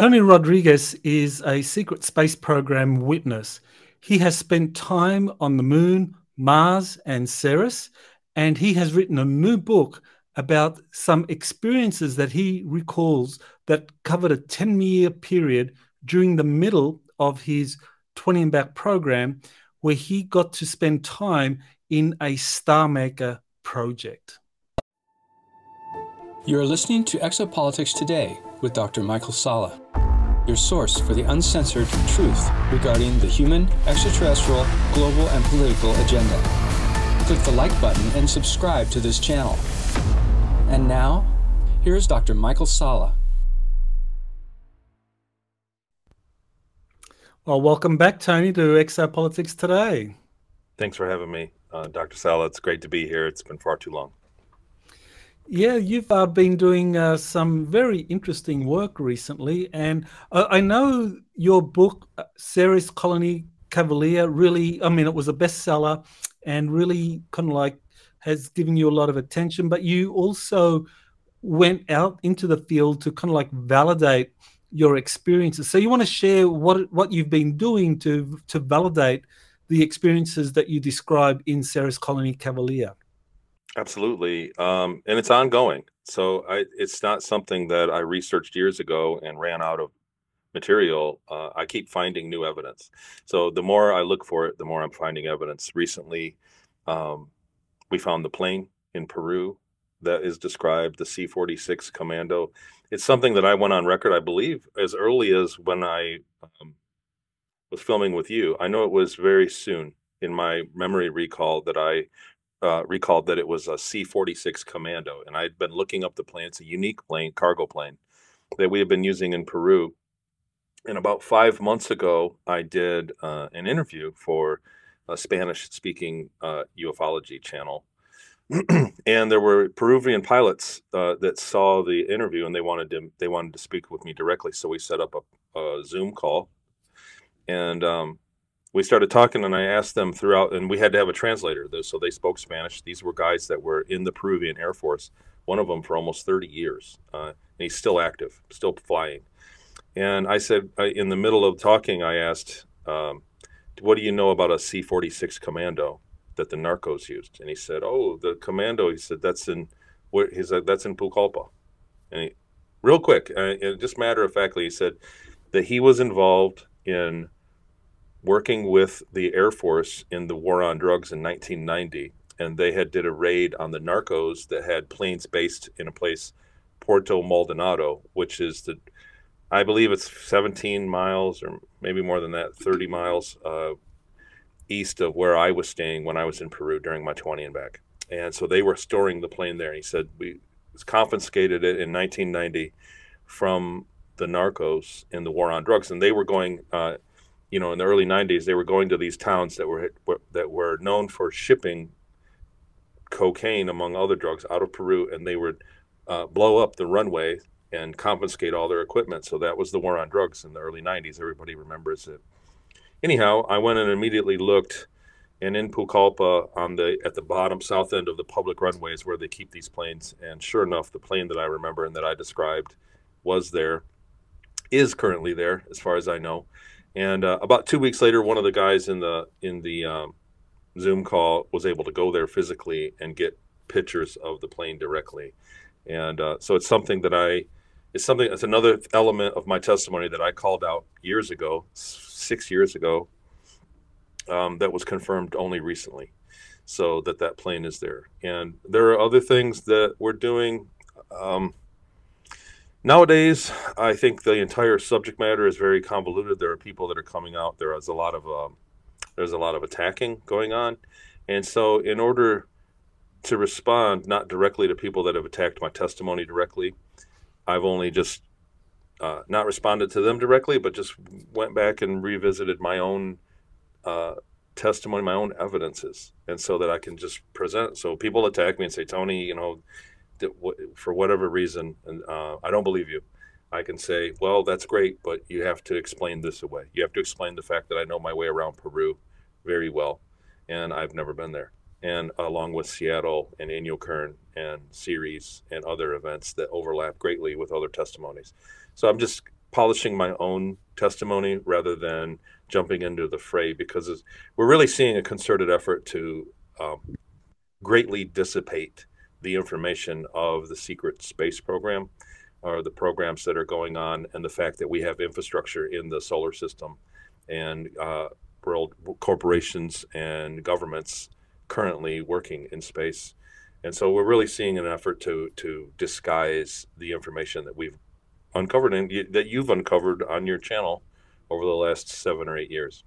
Tony Rodrigues is a secret space program witness. He has spent time on the moon, Mars, and Ceres, and he has written a new book about some experiences that he recalls that covered a 10 year period during the middle of his 20 and back program, where he got to spend time in a Star Maker project. You're listening to Exopolitics Today with Dr. Michael Salla, your source for the uncensored truth regarding the human, extraterrestrial, global, and political agenda. Click the like button and subscribe to this channel. And now, here's Dr. Michael Salla. Well, welcome back, Tony, to Exopolitics Today. Thanks for having me, uh, Dr. Salla. It's great to be here. It's been far too long. Yeah, you've uh, been doing uh, some very interesting work recently, and uh, I know your book, uh, Ceres Colony Cavalier, really, I mean, it was a bestseller and really kind of like has given you a lot of attention, but you also went out into the field to kind of like validate your experiences. So you want to share what what you've been doing to to validate the experiences that you describe in Ceres Colony Cavalier. Absolutely. Um, and it's ongoing. So I, it's not something that I researched years ago and ran out of material. Uh, I keep finding new evidence. So the more I look for it, the more I'm finding evidence. Recently, um, we found the plane in Peru that is described, the C 46 Commando. It's something that I went on record, I believe, as early as when I um, was filming with you. I know it was very soon in my memory recall that I uh, recalled that it was a C 46 Commando. And I'd been looking up the plane. It's a unique plane, cargo plane that we have been using in Peru. And about five months ago, I did uh, an interview for a Spanish speaking uh, ufology channel. and there were Peruvian pilots uh, that saw the interview and they wanted to they wanted to speak with me directly. So we set up a, a Zoom call, and um, we started talking and I asked them throughout, and we had to have a translator. So they spoke Spanish. These were guys that were in the Peruvian Air Force, one of them for almost 30 years. Uh, and he's still active, still flying. And I said, in the middle of talking, I asked, um, What do you know about a C 46 Commando that the narcos used? And he said, Oh, the Commando, he said, that's in, what, he said, that's in Pucallpa. And he, real quick, uh, just matter of factly, he said that he was involved in working with the Air Force in the war on drugs in 1990, and they had did a raid on the narcos that had planes based in a place, Puerto Maldonado, which is the, I believe it's 17 miles or maybe more than that, 30 miles uh, east of where I was staying when I was in Peru during my 20 and back. And so they were storing the plane there. And he said we confiscated it in 1990 from the narcos in the war on drugs, and they were going. Uh, you know, in the early 90s, they were going to these towns that were that were known for shipping cocaine, among other drugs, out of Peru, and they would uh, blow up the runway and confiscate all their equipment. So that was the war on drugs in the early 90s. Everybody remembers it. Anyhow, I went and immediately looked, and in Pucallpa, on the at the bottom south end of the public runways where they keep these planes, and sure enough, the plane that I remember and that I described was there, is currently there, as far as I know and uh, about two weeks later, one of the guys in the in the um, Zoom call was able to go there physically and get pictures of the plane directly. And uh, so it's something that I it's something it's another element of my testimony that I called out years ago, six years ago, um, that was confirmed only recently. So that that plane is there, and there are other things that we're doing. Um, Nowadays, I think the entire subject matter is very convoluted. There are people that are coming out. There is a lot of um, there's a lot of attacking going on, and so in order to respond not directly to people that have attacked my testimony directly, I've only just uh, not responded to them directly, but just went back and revisited my own uh, testimony, my own evidences, and so that I can just present. So people attack me and say, Tony, you know, for whatever reason, and uh, I don't believe you, I can say, well, that's great, but you have to explain this away. You have to explain the fact that I know my way around Peru very well, and I've never been there. And along with Seattle and Inyokern and Ceres and other events that overlap greatly with other testimonies. So I'm just polishing my own testimony rather than jumping into the fray because we're really seeing a concerted effort to um, greatly dissipate the information of the secret space program or the programs that are going on and the fact that we have infrastructure in the solar system and uh, world corporations and governments currently working in space and so we're really seeing an effort to to disguise the information that we've uncovered and that you've uncovered on your channel over the last seven or eight years.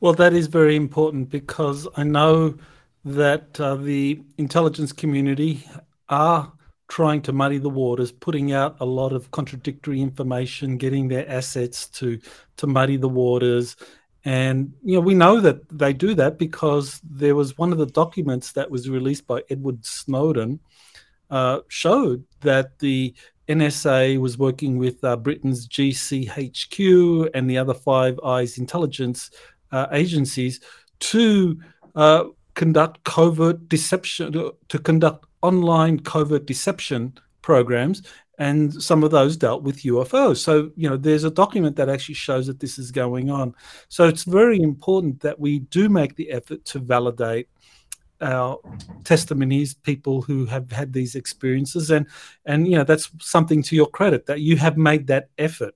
Well, that is very important because I know that uh, the intelligence community are trying to muddy the waters, putting out a lot of contradictory information, getting their assets to to muddy the waters. And you know, we know that they do that because there was one of the documents that was released by Edward Snowden uh, showed that the NSA was working with uh, Britain's GCHQ and the other Five Eyes intelligence uh, agencies to uh, conduct covert deception, to conduct online covert deception programs, and some of those dealt with UFOs. So, you know, there's a document that actually shows that this is going on. So, it's very important that we do make the effort to validate our testimonies, people who have had these experiences, and and you know that's something to your credit that you have made that effort.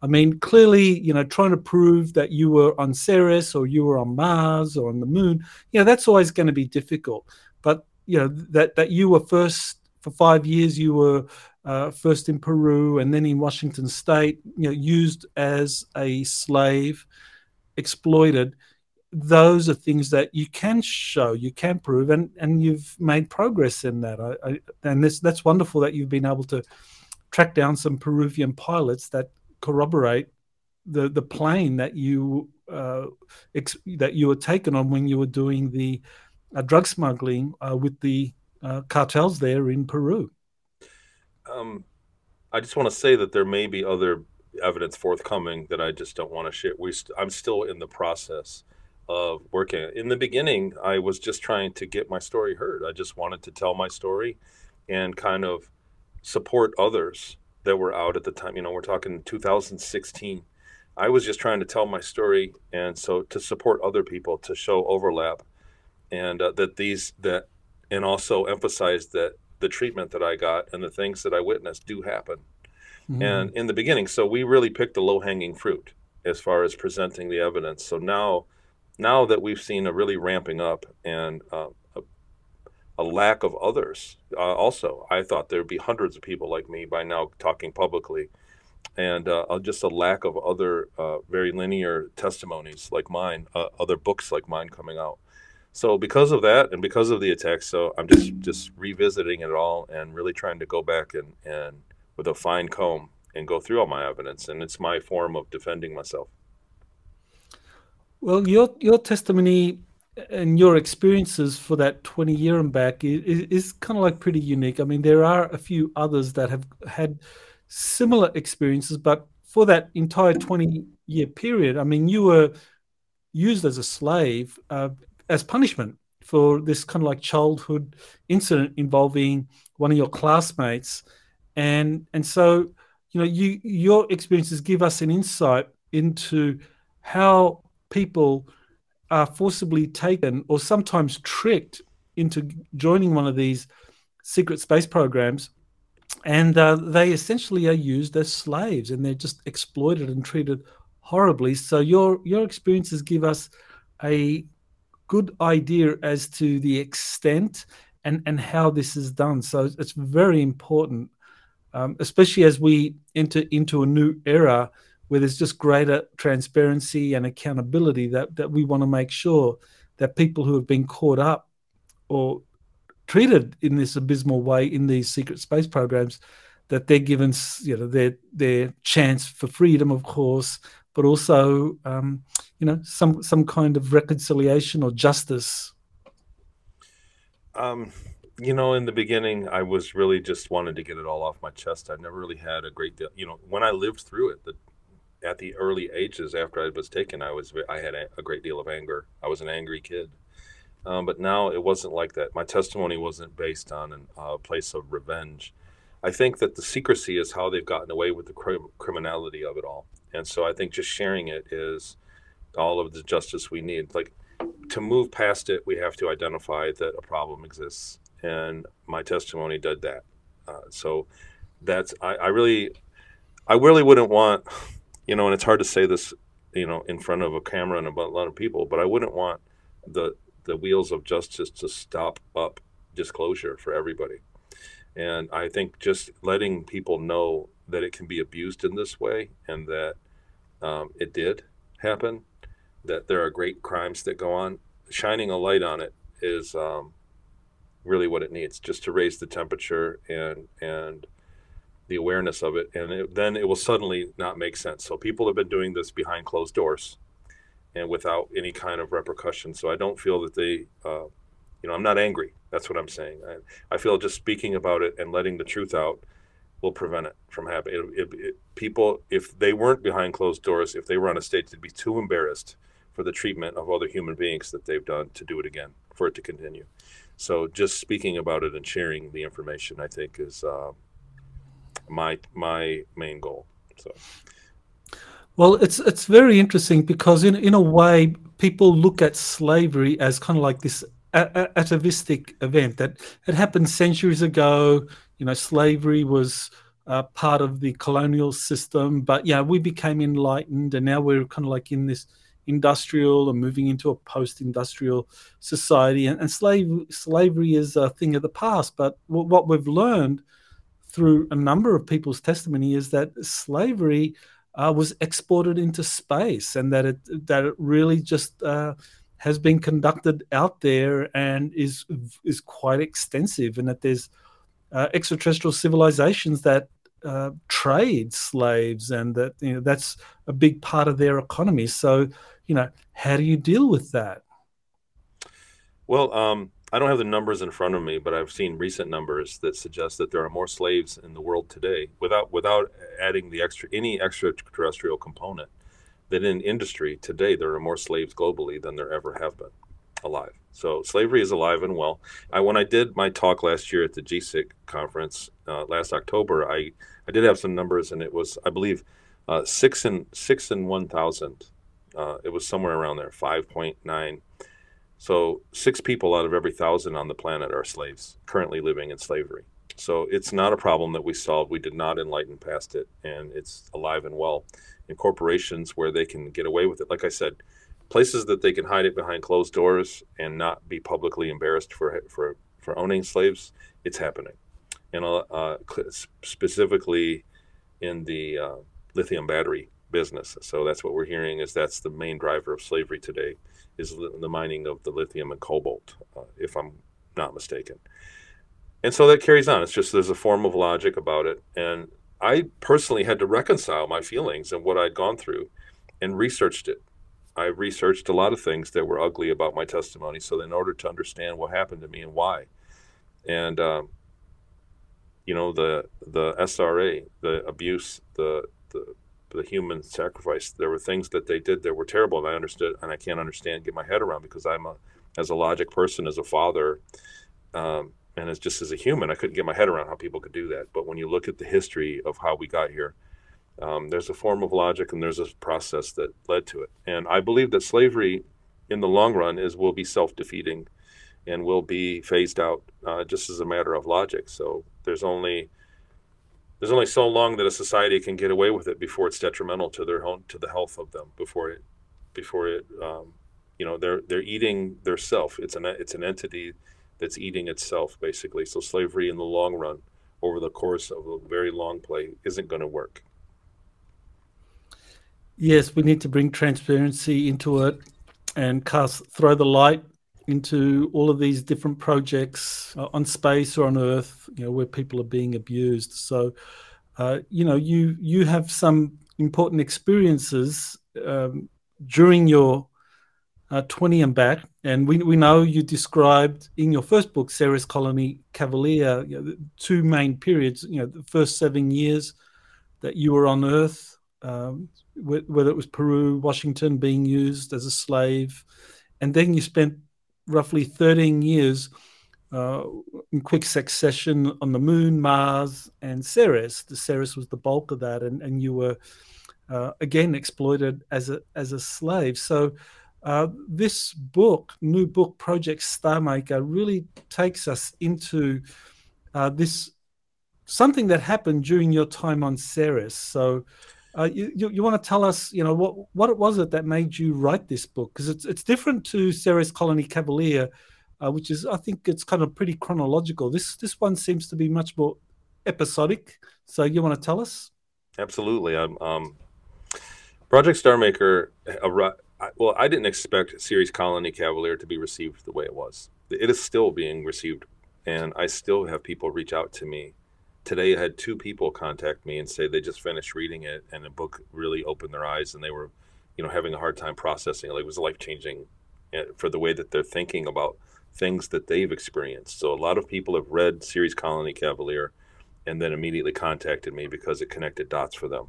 I mean, clearly, you know, trying to prove that you were on Ceres or you were on Mars or on the Moon, you know, that's always going to be difficult. But you know that that you were first for five years, you were uh, first in Peru and then in Washington State, you know, used as a slave, exploited those are things that you can show, you can prove, and and you've made progress in that. I, I, and this that's wonderful that you've been able to track down some Peruvian pilots that corroborate the the plane that you uh, ex- that you were taken on when you were doing the uh, drug smuggling uh, with the uh, cartels there in Peru. Um, I just want to say that there may be other evidence forthcoming that I just don't want to share. We st- I'm still in the process of working. In the beginning, I was just trying to get my story heard. I just wanted to tell my story and kind of support others that were out at the time. You know, we're talking 2016. I was just trying to tell my story and so to support other people to show overlap and uh, that these that and also emphasize that the treatment that I got and the things that I witnessed do happen. Mm-hmm. And in the beginning, so we really picked the low hanging fruit as far as presenting the evidence. So now now that we've seen a really ramping up and uh, a, lack of others, uh, also, I thought there'd be hundreds of people like me by now talking publicly, and uh, uh just a lack of other uh, very linear testimonies like mine, uh, other books like mine coming out. So because of that, and because of the attacks, so I'm just just revisiting it all and really trying to go back and and with a fine comb and go through all my evidence, and it's my form of defending myself. Well, your your testimony and your experiences for that 20 year and back is, is kind of like pretty unique. I mean, there are a few others that have had similar experiences, but for that entire 20 year period, I mean, you were used as a slave uh, as punishment for this kind of like childhood incident involving one of your classmates. And and so, you know, you your experiences give us an insight into how people are forcibly taken or sometimes tricked into joining one of these secret space programs and uh, they essentially are used as slaves and they're just exploited and treated horribly. So your your experiences give us a good idea as to the extent and and how this is done. So it's very important um, especially as we enter into a new era where there's just greater transparency and accountability that, that we want to make sure that people who have been caught up or treated in this abysmal way in these secret space programs that they're given you know their their chance for freedom of course but also um, you know some some kind of reconciliation or justice. Um, you know in the beginning i was really just wanted to get it all off my chest. I've never really had a great deal you know when i lived through it the at the early ages after I was taken, I was I had a, a great deal of anger. I was an angry kid, um, but now it wasn't like that. My testimony wasn't based on a place of revenge. I think that the secrecy is how they've gotten away with the crim- criminality of it all. And so I think just sharing it is all of the justice we need. Like to move past it, we have to identify that a problem exists. And my testimony did that. Uh, so that's, I, I really, I really wouldn't want, you know, and it's hard to say this, you know, in front of a camera and about a lot of people, but I wouldn't want the, the wheels of justice to stop up disclosure for everybody. And I think just letting people know that it can be abused in this way and that um, it did happen, that there are great crimes that go on, shining a light on it is um, really what it needs, just to raise the temperature and and the awareness of it, and it, then it will suddenly not make sense. So people have been doing this behind closed doors and without any kind of repercussion. So I don't feel that they, uh, you know, I'm not angry. That's what I'm saying. I, I feel just speaking about it and letting the truth out will prevent it from happening. It, it, people, if they weren't behind closed doors, if they were on a stage, they'd be too embarrassed for the treatment of other human beings that they've done to do it again, for it to continue. So just speaking about it and sharing the information, I think, is uh, my my main goal. So. Well, it's it's very interesting because in in a way, people look at slavery as kind of like this atavistic event that had happened centuries ago. You know, slavery was uh, part of the colonial system, but yeah, we became enlightened, and now we're kind of like in this industrial and moving into a post-industrial society. And, and slave slavery is a thing of the past. But w- what we've learned through a number of people's testimony is that slavery uh, was exported into space, and that it that it really just uh, has been conducted out there and is is quite extensive, and that there's uh, extraterrestrial civilizations that uh, trade slaves, and that you know that's a big part of their economy. So, you know, how do you deal with that? Well, um, I don't have the numbers in front of me, but I've seen recent numbers that suggest that there are more slaves in the world today, without without adding the extra any extraterrestrial component that in industry today there are more slaves globally than there ever have been alive. So slavery is alive and well. I, when I did my talk last year at the GSIC conference uh, last October, I, I did have some numbers, and it was I believe uh, six and six and one thousand. Uh, it was somewhere around there, five point nine. So six people out of every thousand on the planet are slaves currently living in slavery. So it's not a problem that we solved. We did not enlighten past it, and it's alive and well in corporations where they can get away with it. Like I said, places that they can hide it behind closed doors and not be publicly embarrassed for for for owning slaves. It's happening, and uh, uh specifically in the uh, lithium battery business. So that's what we're hearing is that's the main driver of slavery today is the mining of the lithium and cobalt, uh, if I'm not mistaken. And so that carries on. It's just there's a form of logic about it, and I personally had to reconcile my feelings and what I'd gone through and researched it. I researched a lot of things that were ugly about my testimony. So, in order to understand what happened to me and why, and um, you know, the the SRA, the abuse, the the the human sacrifice, there were things that they did that were terrible, and I understood, and I can't understand, get my head around because I'm a, as a logic person, as a father, um, and as just as a human, I couldn't get my head around how people could do that. But when you look at the history of how we got here, um, there's a form of logic and there's a process that led to it. And I believe that slavery, in the long run, is will be self-defeating, and will be phased out uh, just as a matter of logic. So there's only there's only so long that a society can get away with it before it's detrimental to their own to the health of them. Before it before it um, you know they're they're eating their self. It's an it's an entity that's eating itself basically. So slavery in the long run, over the course of a very long play, isn't going to work. Yes, we need to bring transparency into it and cast throw the light into all of these different projects uh, on space or on Earth, you know, where people are being abused. So, uh, you know, you you have some important experiences um, during your uh, 20 and back. And we, we know you described in your first book, Ceres Colony Cavalier, you know, two main periods, you know, the first seven years that you were on Earth, um, whether it was Peru, Washington being used as a slave. And then you spent roughly 13 years uh, in quick succession on the moon, Mars, and Ceres. The Ceres was the bulk of that, and, and you were uh, again exploited as a as a slave. So uh, this book, new book, Project Starmaker, really takes us into uh, this something that happened during your time on Ceres. So. Uh, you, you, you, want to tell us, you know, what what was it that made you write this book? Because it's it's different to Ceres Colony Cavalier, uh, which is I think it's kind of pretty chronological. This this one seems to be much more episodic. So you want to tell us? Absolutely. Um, Project Starmaker. Uh, well, I didn't expect Ceres Colony Cavalier to be received the way it was. It is still being received, and I still have people reach out to me. Today, I had two people contact me and say they just finished reading it, and the book really opened their eyes, and they were, you know, having a hard time processing. It. Like it was life changing eh, for the way that they're thinking about things that they've experienced. So a lot of people have read Ceres Colony Cavalier and then immediately contacted me because it connected dots for them.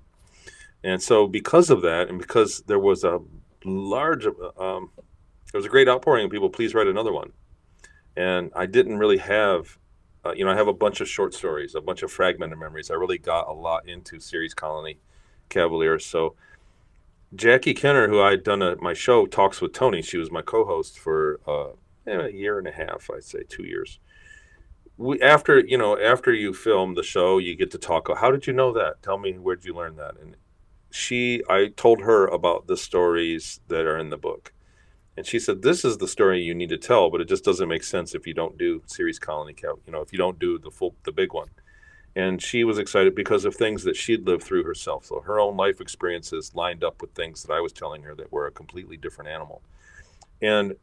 And so because of that, and because there was a large, um, there was a great outpouring of people, please write another one. And I didn't really have, uh, you know, I have a bunch of short stories, a bunch of fragmented memories. I really got a lot into Ceres Colony Cavaliers. So Jackie Kenner, who I'd done a, my show, Talks with Tony, she was my co-host for uh, a year and a half, I'd say two years. We, after you know, after you film the show, you get to talk. How did you know that? Tell me, where did you learn that? And she, I told her about the stories that are in the book, and she said, "This is the story you need to tell, but it just doesn't make sense if you don't do Ceres Colony Count. You know, if you don't do the full, the big one." And she was excited because of things that she'd lived through herself. So her own life experiences lined up with things that I was telling her that were a completely different animal. And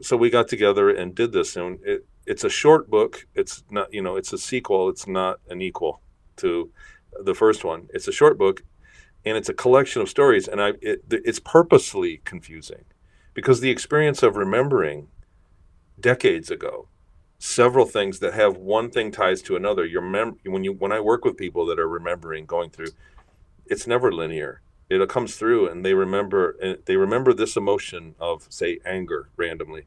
so we got together and did this, and it, it's a short book. It's not, you know, it's a sequel. It's not an equal to the first one. It's a short book, and it's a collection of stories. And I, it, it's purposely confusing because the experience of remembering decades ago several things that have one thing ties to another. Your mem- when you when I work with people that are remembering going through, it's never linear. It comes through and they remember and they remember this emotion of say anger randomly.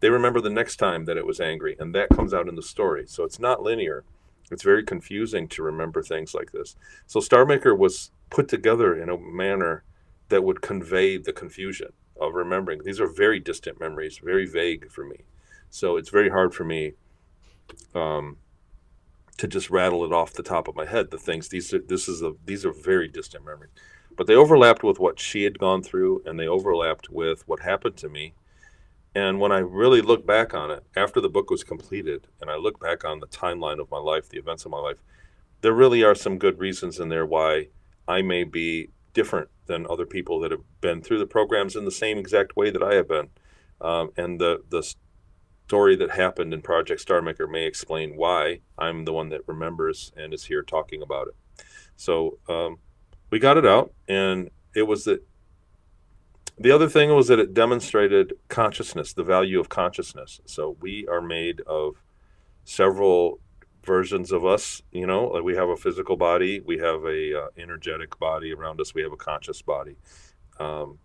They remember the next time that it was angry and that comes out in the story. So it's not linear. It's very confusing to remember things like this. So star maker was put together in a manner that would convey the confusion of remembering. These are very distant memories very vague for me. So it's very hard for me um, to just rattle it off the top of my head the things these are this is a these are very distant memories. But they overlapped with what she had gone through and they overlapped with what happened to me. And when i really look back on it after the book was completed and i look back on the timeline of my life the events of my life there really are some good reasons in there why i may be different than other people that have been through the programs in the same exact way that i have been um, and the the story that happened in project starmaker may explain why i'm the one that remembers and is here talking about it so um, we got it out, and it was that. The other thing was that it demonstrated consciousness, the value of consciousness. So we are made of several versions of us. You know, like we have a physical body, we have a uh, energetic body around us, we have a conscious body. Um,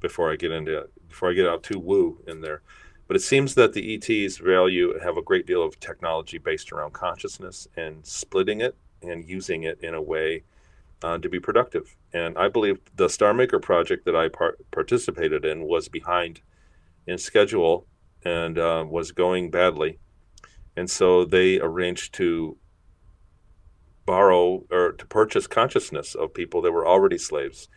before I get into before I get out too woo in there, but it seems that the ETs value have a great deal of technology based around consciousness and splitting it and using it in a way uh, to be productive. And I believe the star maker project that I par- participated in was behind in schedule and uh, was going badly. And so they arranged to borrow or to purchase consciousness of people that were already slaves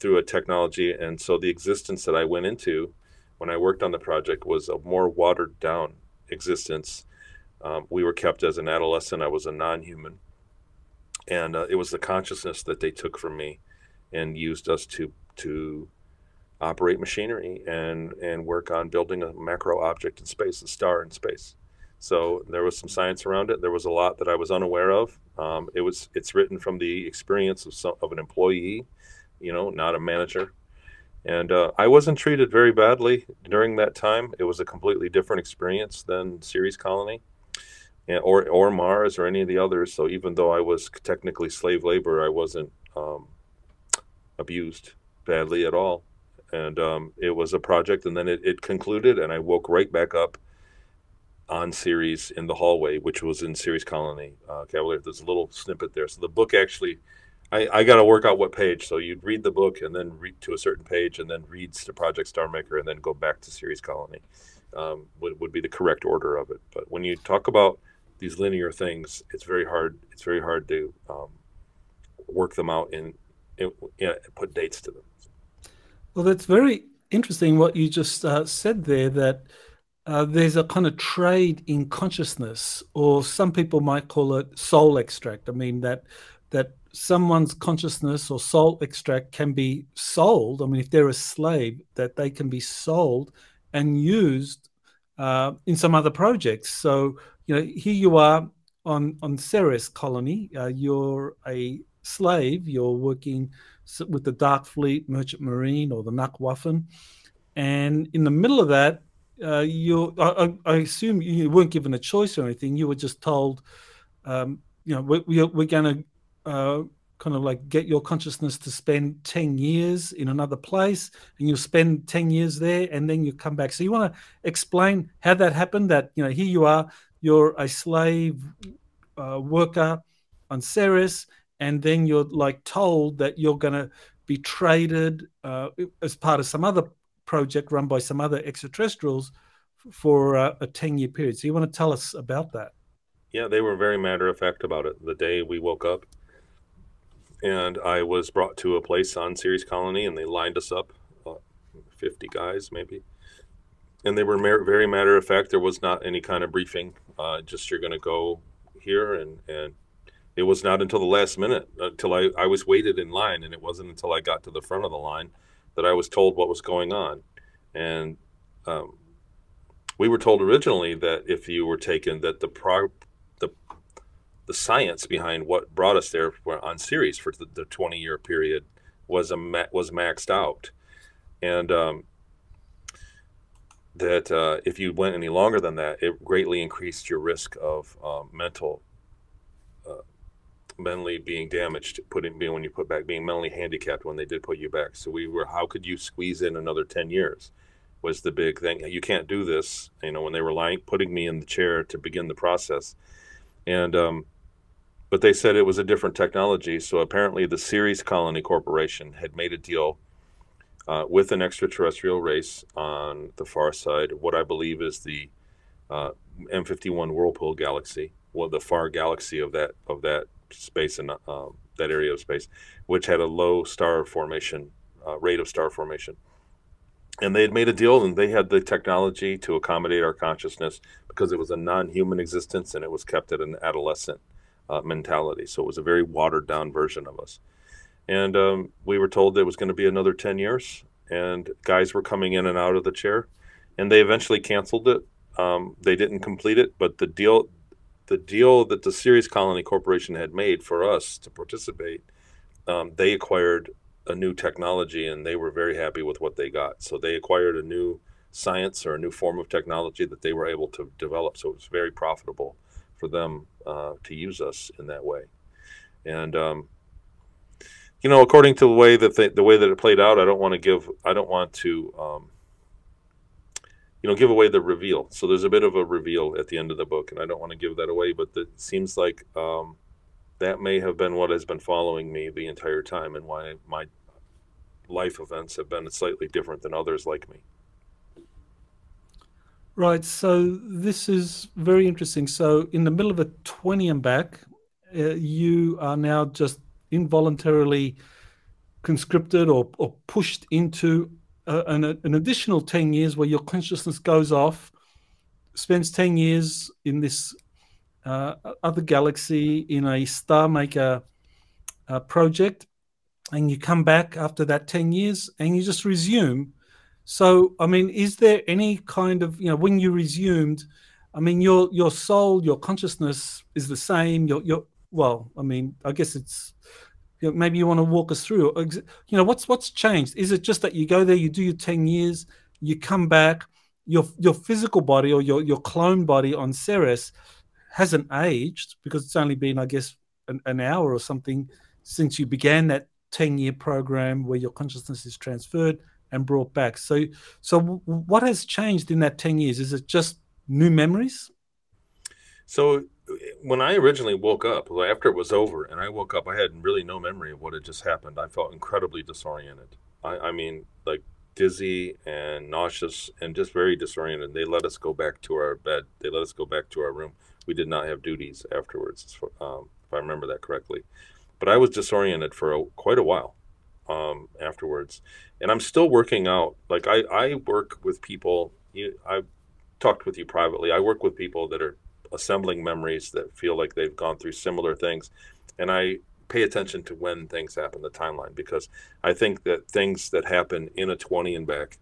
through a technology. And so the existence that I went into when I worked on the project was a more watered down existence. Um, we were kept as an adolescent. I was a non human and uh, it was the consciousness that they took from me and used us to to operate machinery and and work on building a macro object in space, a star in space. So there was some science around it. There was a lot that I was unaware of. Um, it was it's written from the experience of some of an employee, you know, not a manager. And uh, I wasn't treated very badly during that time. It was a completely different experience than Ceres Colony or or Mars or any of the others. So even though I was technically slave labor, I wasn't um, abused badly at all. And um, it was a project, and then it, it concluded, and I woke right back up on Ceres in the hallway, which was in Ceres Colony uh, Cavalier. There's a little snippet there. So the book actually, I, I got to work out what page. So you'd read the book and then read to a certain page and then reads to Project Star Maker and then go back to Ceres Colony. Um, would, would be the correct order of it. But when you talk about these linear things, it's very hard. It's very hard to um, work them out and put dates to them. Well, that's very interesting what you just uh, said there. That uh, there's a kind of trade in consciousness, or some people might call it soul extract. I mean that that someone's consciousness or soul extract can be sold. I mean, if they're a slave, that they can be sold and used uh, in some other projects. So you know, here you are on on Ceres colony. Uh, you're a slave. You're working with the Dark Fleet Merchant Marine or the Nachtwaffen, and in the middle of that, uh, you I, I, assume you weren't given a choice or anything. You were just told, um, you know, we, are we're going to uh, kind of like get your consciousness to spend 10 years in another place and you'll spend 10 years there and then you come back. So you want to explain how that happened that, you know, here you are, you're a slave uh, worker on Ceres and then you're like told that you're going to be traded uh, as part of some other project run by some other extraterrestrials for uh, a 10 year period. So, you want to tell us about that? Yeah, they were very matter of fact about it. The day we woke up, and I was brought to a place on Ceres Colony, and they lined us up, uh, 50 guys maybe. And they were very matter of fact. There was not any kind of briefing. Uh, just you're going to go here, and and it was not until the last minute until I I was waited in line, and it wasn't until I got to the front of the line that I was told what was going on. And um, we were told originally that if you were taken, that the the the science behind what brought us there on Ceres for the, the 20 year period was a was maxed out, and um, that uh, if you went any longer than that, it greatly increased your risk of um, mental mentally being damaged, putting being when you put back being mentally handicapped when they did put you back. So we were how could you squeeze in another ten years? Was the big thing. You can't do this. You know when they were lying, putting me in the chair to begin the process, and um, but they said it was a different technology. So apparently the Ceres Colony Corporation had made a deal uh, with an extraterrestrial race on the far side, what I believe is the uh, M51 Whirlpool galaxy, well, the far galaxy of that of that space and um, that area of space, which had a low star formation uh, rate of star formation. And they had made a deal, and they had the technology to accommodate our consciousness because it was a non-human existence and it was kept at an adolescent uh, mentality. So it was a very watered-down version of us. And um, we were told there was going to be another ten years, and guys were coming in and out of the chair, and they eventually canceled it. Um, they didn't complete it, but the deal the deal that the Ceres Colony Corporation had made for us to participate, um, they acquired a new technology and they were very happy with what they got. So they acquired a new science or a new form of technology that they were able to develop. So it was very profitable for them uh, to use us in that way. And um, you know, according to the way that they, the way that it played out, I don't want to give, I don't want to um, you know give away the reveal. So there's a bit of a reveal at the end of the book and i don't want to give that away but it seems like um, that may have been what has been following me the entire time and why my life events have been slightly different than others like me. Right so this is very interesting. So in the middle of a 20 and back uh, you are now just involuntarily conscripted or, or pushed into an, an additional 10 years where your consciousness goes off, spends 10 years in this uh, other galaxy in a star maker uh, project, and you come back after that 10 years and you just resume. So, I mean, is there any kind of, you know, when you resumed, I mean, your your soul, your consciousness is the same. Your your well, I mean, I guess it's you know, maybe you want to walk us through you know what's what's changed? Is it just that you go there you do your 10 years you come back your your physical body or your your clone body on Ceres hasn't aged because it's only been I guess an, an hour or something since you began that 10 year program where your consciousness is transferred and brought back. So so what has changed in that 10 years? Is it just new memories? So when I originally woke up, after it was over, and I woke up, I had really no memory of what had just happened. I felt incredibly disoriented. I, I mean, like dizzy and nauseous and just very disoriented. They let us go back to our bed. They let us go back to our room. We did not have duties afterwards, um, if I remember that correctly. But I was disoriented for a, quite a while um, afterwards, and I'm still working out. Like I, I work with people. You, I've talked with you privately. I work with people that are assembling memories that feel like they've gone through similar things, and I pay attention to when things happen, the timeline, because I think that things that happen in a 20 and back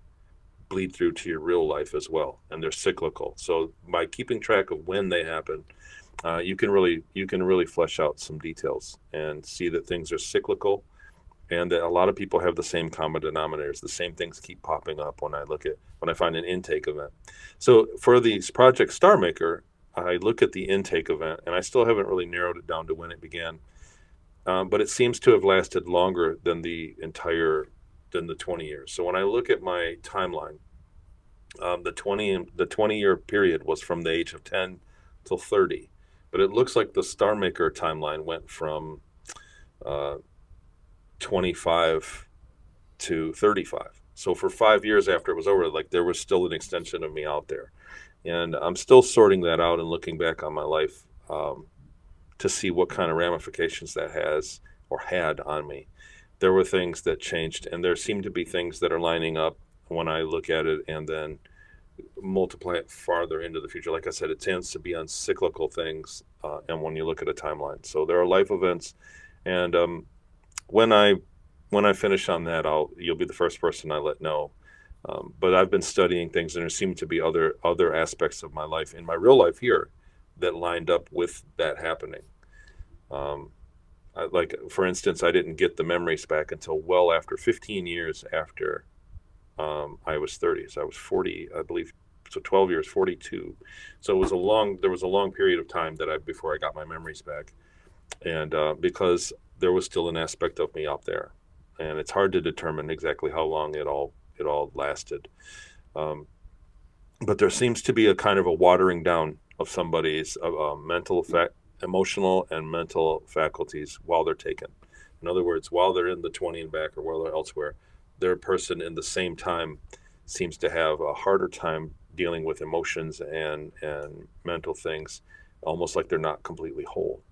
bleed through to your real life as well, and they're cyclical. So by keeping track of when they happen, uh, you can really you can really flesh out some details and see that things are cyclical, and that a lot of people have the same common denominators. The same things keep popping up when I look at when I find an intake event. So for these Project Star Maker, I look at the intake event, and I still haven't really narrowed it down to when it began um, but it seems to have lasted longer than the entire than the 20 years. So when I look at my timeline, um, the 20 the 20 year period was from the age of 10 till 30, but it looks like the Star Maker timeline went from uh, 25 to 35. So for five years after it was over, like there was still an extension of me out there, and I'm still sorting that out and looking back on my life. Um, to see what kind of ramifications that has or had on me. There were things that changed, and there seem to be things that are lining up when I look at it and then multiply it farther into the future. Like I said, it tends to be on cyclical things, uh, and when you look at a timeline, so there are life events, and um, when I when I finish on that, I'll you'll be the first person I let know. Um, but I've been studying things, and there seem to be other other aspects of my life in my real life here that lined up with that happening. Um, I, like for instance, I didn't get the memories back until well after 15 years after um, I was 30. So I was 40, I believe. So 12 years, 42. So it was a long. There was a long period of time that I before I got my memories back, and uh, because there was still an aspect of me out there, and it's hard to determine exactly how long it all it all lasted. Um, but there seems to be a kind of a watering down of somebody's uh, mental effect, emotional and mental faculties while they're taken. In other words, while they're in the 20 and back or while they're elsewhere, their person in the same time seems to have a harder time dealing with emotions and and mental things, almost like they're not completely whole.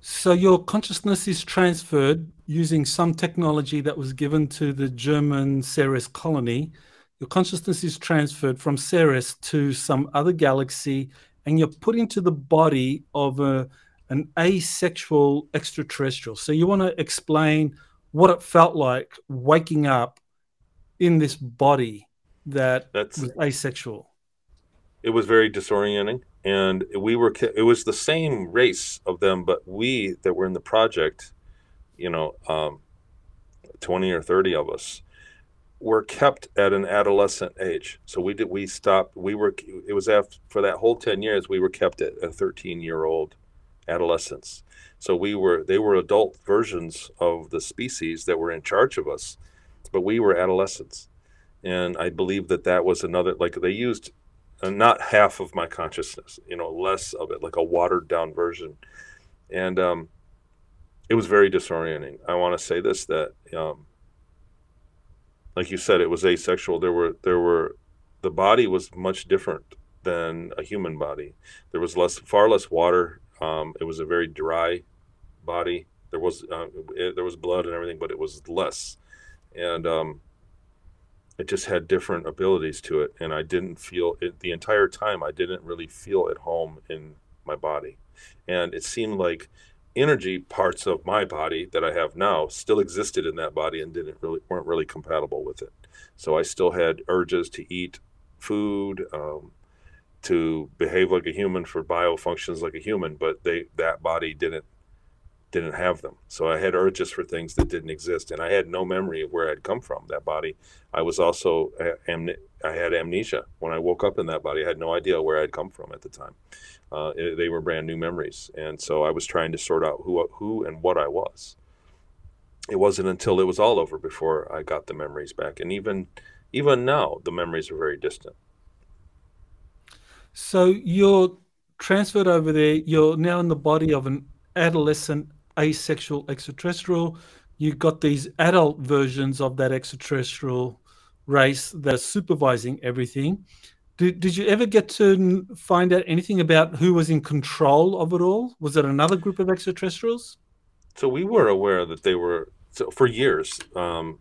So your consciousness is transferred using some technology that was given to the German Ceres colony your consciousness is transferred from Ceres to some other galaxy, and you're put into the body of a, an asexual extraterrestrial. So you want to explain what it felt like waking up in this body that That's, was asexual. It was very disorienting, and we were. It was the same race of them, but we that were in the project, you know, um, twenty or thirty of us were kept at an adolescent age. So we did we stopped we were it was after for that whole 10 years we were kept at a 13 year old adolescence. So we were they were adult versions of the species that were in charge of us, but we were adolescents. And I believe that that was another like they used uh, not half of my consciousness, you know, less of it, like a watered down version. And um, it was very disorienting. I want to say this that um, like you said, it was asexual. There were there were the body was much different than a human body. There was less, far less water. Um, it was a very dry body. There was uh, it, there was blood and everything, but it was less, and um, it just had different abilities to it. And I didn't feel it the entire time. I didn't really feel at home in my body, and it seemed like energy parts of my body that I have now still existed in that body and didn't really weren't really compatible with it. So I still had urges to eat food, um, to behave like a human for bio functions like a human, but they that body didn't didn't have them. So I had urges for things that didn't exist, and I had no memory of where I'd come from. That body. I was also I had amnesia when I woke up in that body. I had no idea where I'd come from at the time. Uh, it, they were brand new memories, and so I was trying to sort out who who and what I was. It wasn't until it was all over before I got the memories back, and even even now the memories are very distant. So you're transferred over there. You're now in the body of an adolescent asexual extraterrestrial. You've got these adult versions of that extraterrestrial race that are supervising everything. Did, did you ever get to find out anything about who was in control of it all? Was it another group of extraterrestrials? So we were aware that they were so for years. Um,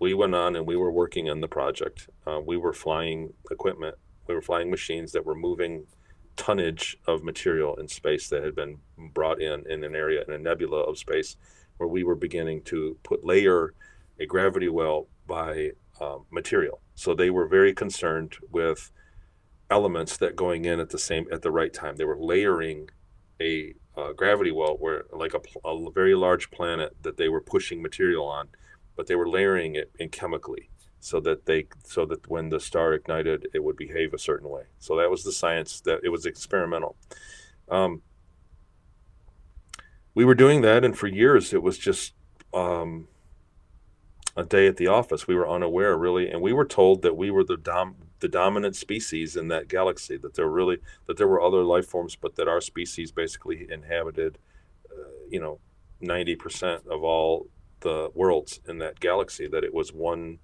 we went on and we were working on the project. Uh, we were flying equipment. We were flying machines that were moving tonnage of material in space that had been brought in in an area in a nebula of space where we were beginning to put layer a gravity well by um, material. So they were very concerned with elements that going in at the same at the right time. They were layering a uh, gravity well where like a, a, very large planet that they were pushing material on, but they were layering it in chemically so that they so that when the star ignited it would behave a certain way. So that was the science that it was experimental. Um, we were doing that, and for years it was just um, a day at the office. We were unaware, really, and we were told that we were the dom- the dominant species in that galaxy. That there really that there were other life forms, but that our species basically inhabited, uh, you know, ninety percent of all the worlds in that galaxy. That it was one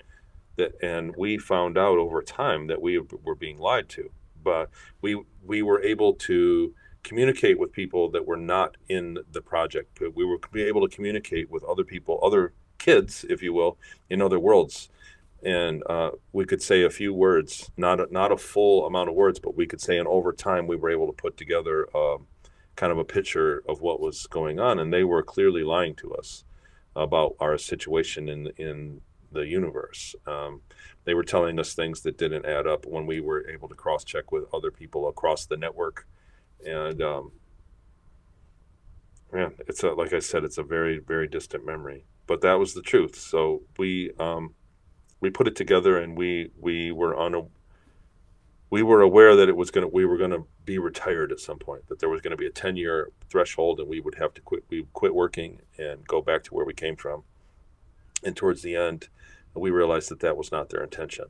that, and we found out over time that we were being lied to. But we we were able to communicate with people that were not in the project. We were able to communicate with other people, other kids, if you will, in other worlds. And uh, we could say a few words, not a, not a full amount of words, but we could say, and over time, we were able to put together um, kind of a picture of what was going on. And they were clearly lying to us about our situation in in the universe. Um, they were telling us things that didn't add up when we were able to cross check with other people across the network. And um, yeah, it's a, like I said, it's a very, very distant memory but that was the truth. So we um, we put it together, and we we were on a we were aware that it was going to we were going to be retired at some point that there was going to be a 10 year threshold and we would have to quit we quit working and go back to where we came from and towards the end we realized that that was not their intention.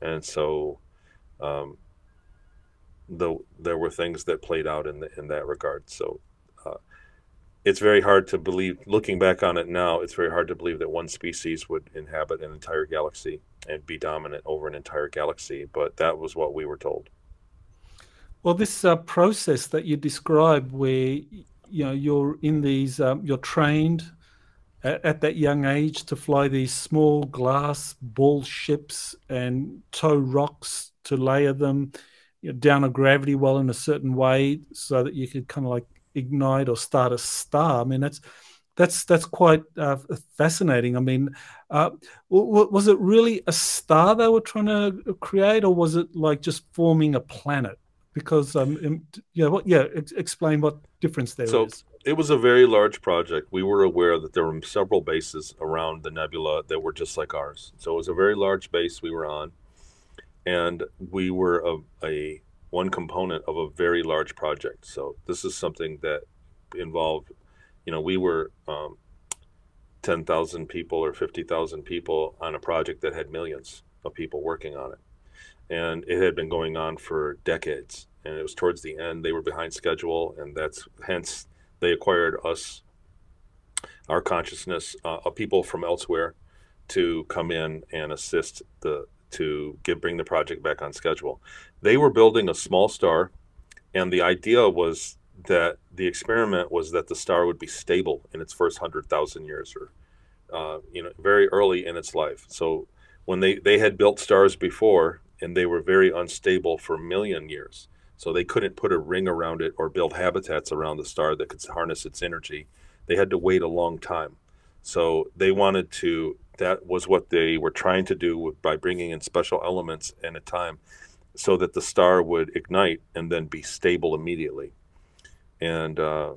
And so um, the, there were things that played out in the, in that regard. So uh, it's very hard to believe looking back on it now it's very hard to believe that one species would inhabit an entire galaxy and be dominant over an entire galaxy but that was what we were told. Well this uh, process that you describe where you know you're in these um, you're trained at, at, that young age to fly these small glass ball ships and tow rocks to layer them you know, down a gravity well in a certain way so that you could kind of like ignite or start a star. I mean, that's that's that's quite uh, fascinating. I mean, uh, w- was it really a star they were trying to create, or was it like just forming a planet? Because um, yeah, what yeah, ex- explain what difference there so, is. It was a very large project. We were aware that there were several bases around the nebula that were just like ours. So it was a very large base we were on, and we were a, a one component of a very large project. So this is something that involved, you know, we were um, 10,000 people or 50,000 people on a project that had millions of people working on it. And it had been going on for decades. And it was towards the end, they were behind schedule. And that's hence they acquired us, our consciousness, uh, of people from elsewhere to come in and assist the to get bring the project back on schedule. They were building a small star, and the idea was that the experiment was that the star would be stable in its first hundred thousand years, or uh, you know, very early in its life. So when they they had built stars before, and they were very unstable for a million years, so they couldn't put a ring around it or build habitats around the star that could harness its energy. They had to wait a long time. So they wanted to that was what they were trying to do by bringing in special elements in a time so that the star would ignite and then be stable immediately. And uh,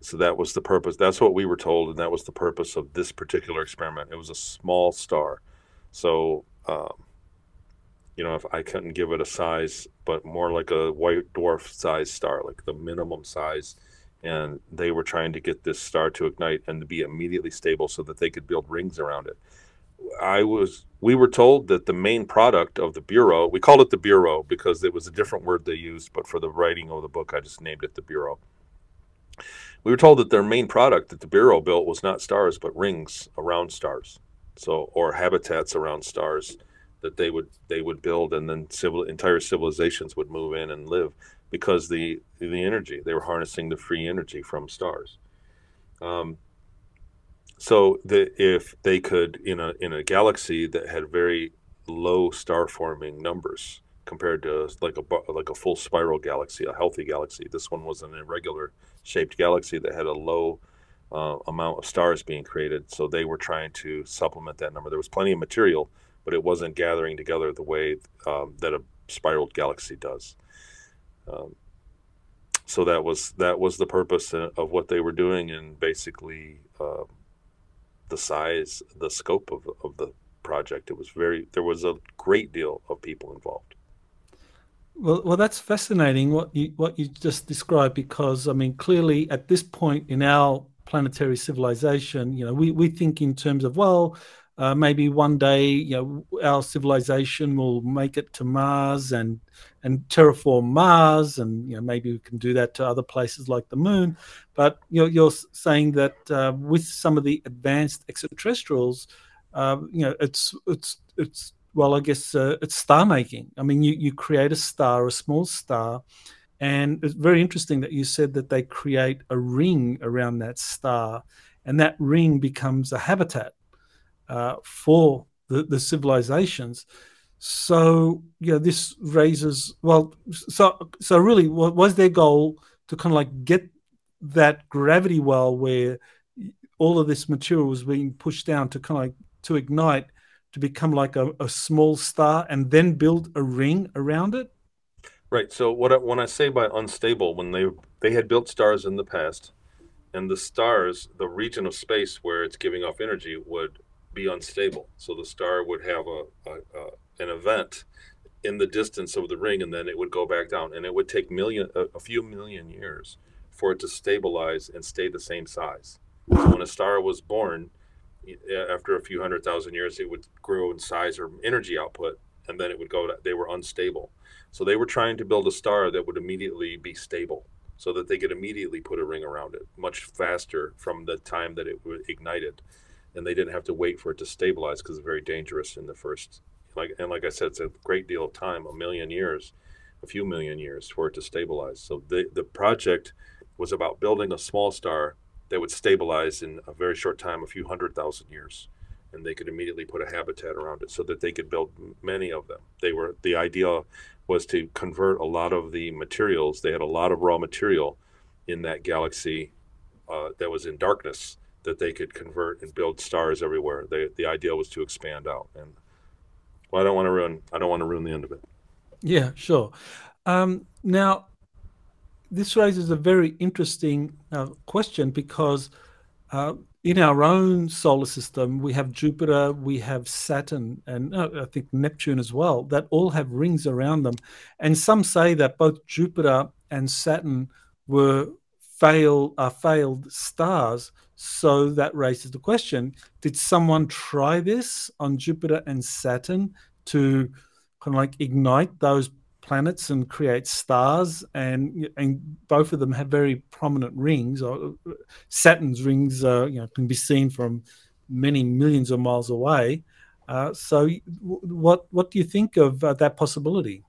so that was the purpose. That's what we were told, and that was the purpose of this particular experiment. It was a small star. So, um, you know, if I couldn't give it a size, but more like a white dwarf size star, like the minimum size. And they were trying to get this star to ignite and to be immediately stable so that they could build rings around it. I was we were told that the main product of the bureau we called it the bureau because it was a different word they used but for the writing of the book i just named it the bureau. We were told that their main product that the bureau built was not stars but rings around stars. So or habitats around stars that they would they would build and then civil entire civilizations would move in and live because the the energy they were harnessing the free energy from stars um, so the, if they could in a in a galaxy that had very low star forming numbers compared to like a like a full spiral galaxy, a healthy galaxy, this one was an irregular shaped galaxy that had a low uh, amount of stars being created. So they were trying to supplement that number. There was plenty of material, but it wasn't gathering together the way um, that a spiraled galaxy does. Um, so that was that was the purpose of what they were doing, and basically. Uh, the size, the scope of, of the project. It was very, there was a great deal of people involved. Well, well, that's fascinating what you what you just described because I mean, clearly at this point in our planetary civilization, you know, we, we think in terms of well, uh, maybe one day, you know, our civilization will make it to Mars and and terraform Mars, and you know, maybe we can do that to other places like the Moon. But you know, you're saying that uh, with some of the advanced extraterrestrials, uh, you know, it's it's it's well, I guess uh, it's star making. I mean, you you create a star, a small star, and it's very interesting that you said that they create a ring around that star, and that ring becomes a habitat uh, for the, the civilizations. So yeah, this raises well. So so really, was their goal to kind of like get that gravity well where all of this material was being pushed down to kind of like to ignite to become like a, a small star and then build a ring around it right so what I, when i say by unstable when they they had built stars in the past and the stars the region of space where it's giving off energy would be unstable. So the star would have a, a, a, an event in the distance of the ring, and then it would go back down, and it would take million a, a few million years for it to stabilize and stay the same size. So when a star was born, after a few hundred thousand years, it would grow in size or energy output, and then it would go. To, they were unstable, so they were trying to build a star that would immediately be stable, so that they could immediately put a ring around it much faster from the time that it ignited and they didn't have to wait for it to stabilize because it's very dangerous in the first like and like I said, it's a great deal of time, a million years, a few million years for it to stabilize. So the the project was about building a small star that would stabilize in a very short time, a few hundred thousand years, and they could immediately put a habitat around it so that they could build many of them. They were the idea was to convert a lot of the materials. They had a lot of raw material in that galaxy uh, that was in darkness that they could convert and build stars everywhere. They, the idea was to expand out, and well, I don't want to ruin. I don't want to ruin the end of it. Yeah, sure. Um, now, this raises a very interesting uh, question because uh, in our own solar system, we have Jupiter, we have Saturn, and uh, I think Neptune as well, that all have rings around them. And some say that both Jupiter and Saturn were fail uh, failed stars. So that raises the question: Did someone try this on Jupiter and Saturn to kind of like ignite those planets and create stars? And and both of them have very prominent rings. Saturn's rings, uh, you know, can be seen from many millions of miles away. Uh, so, what what do you think of uh, that possibility?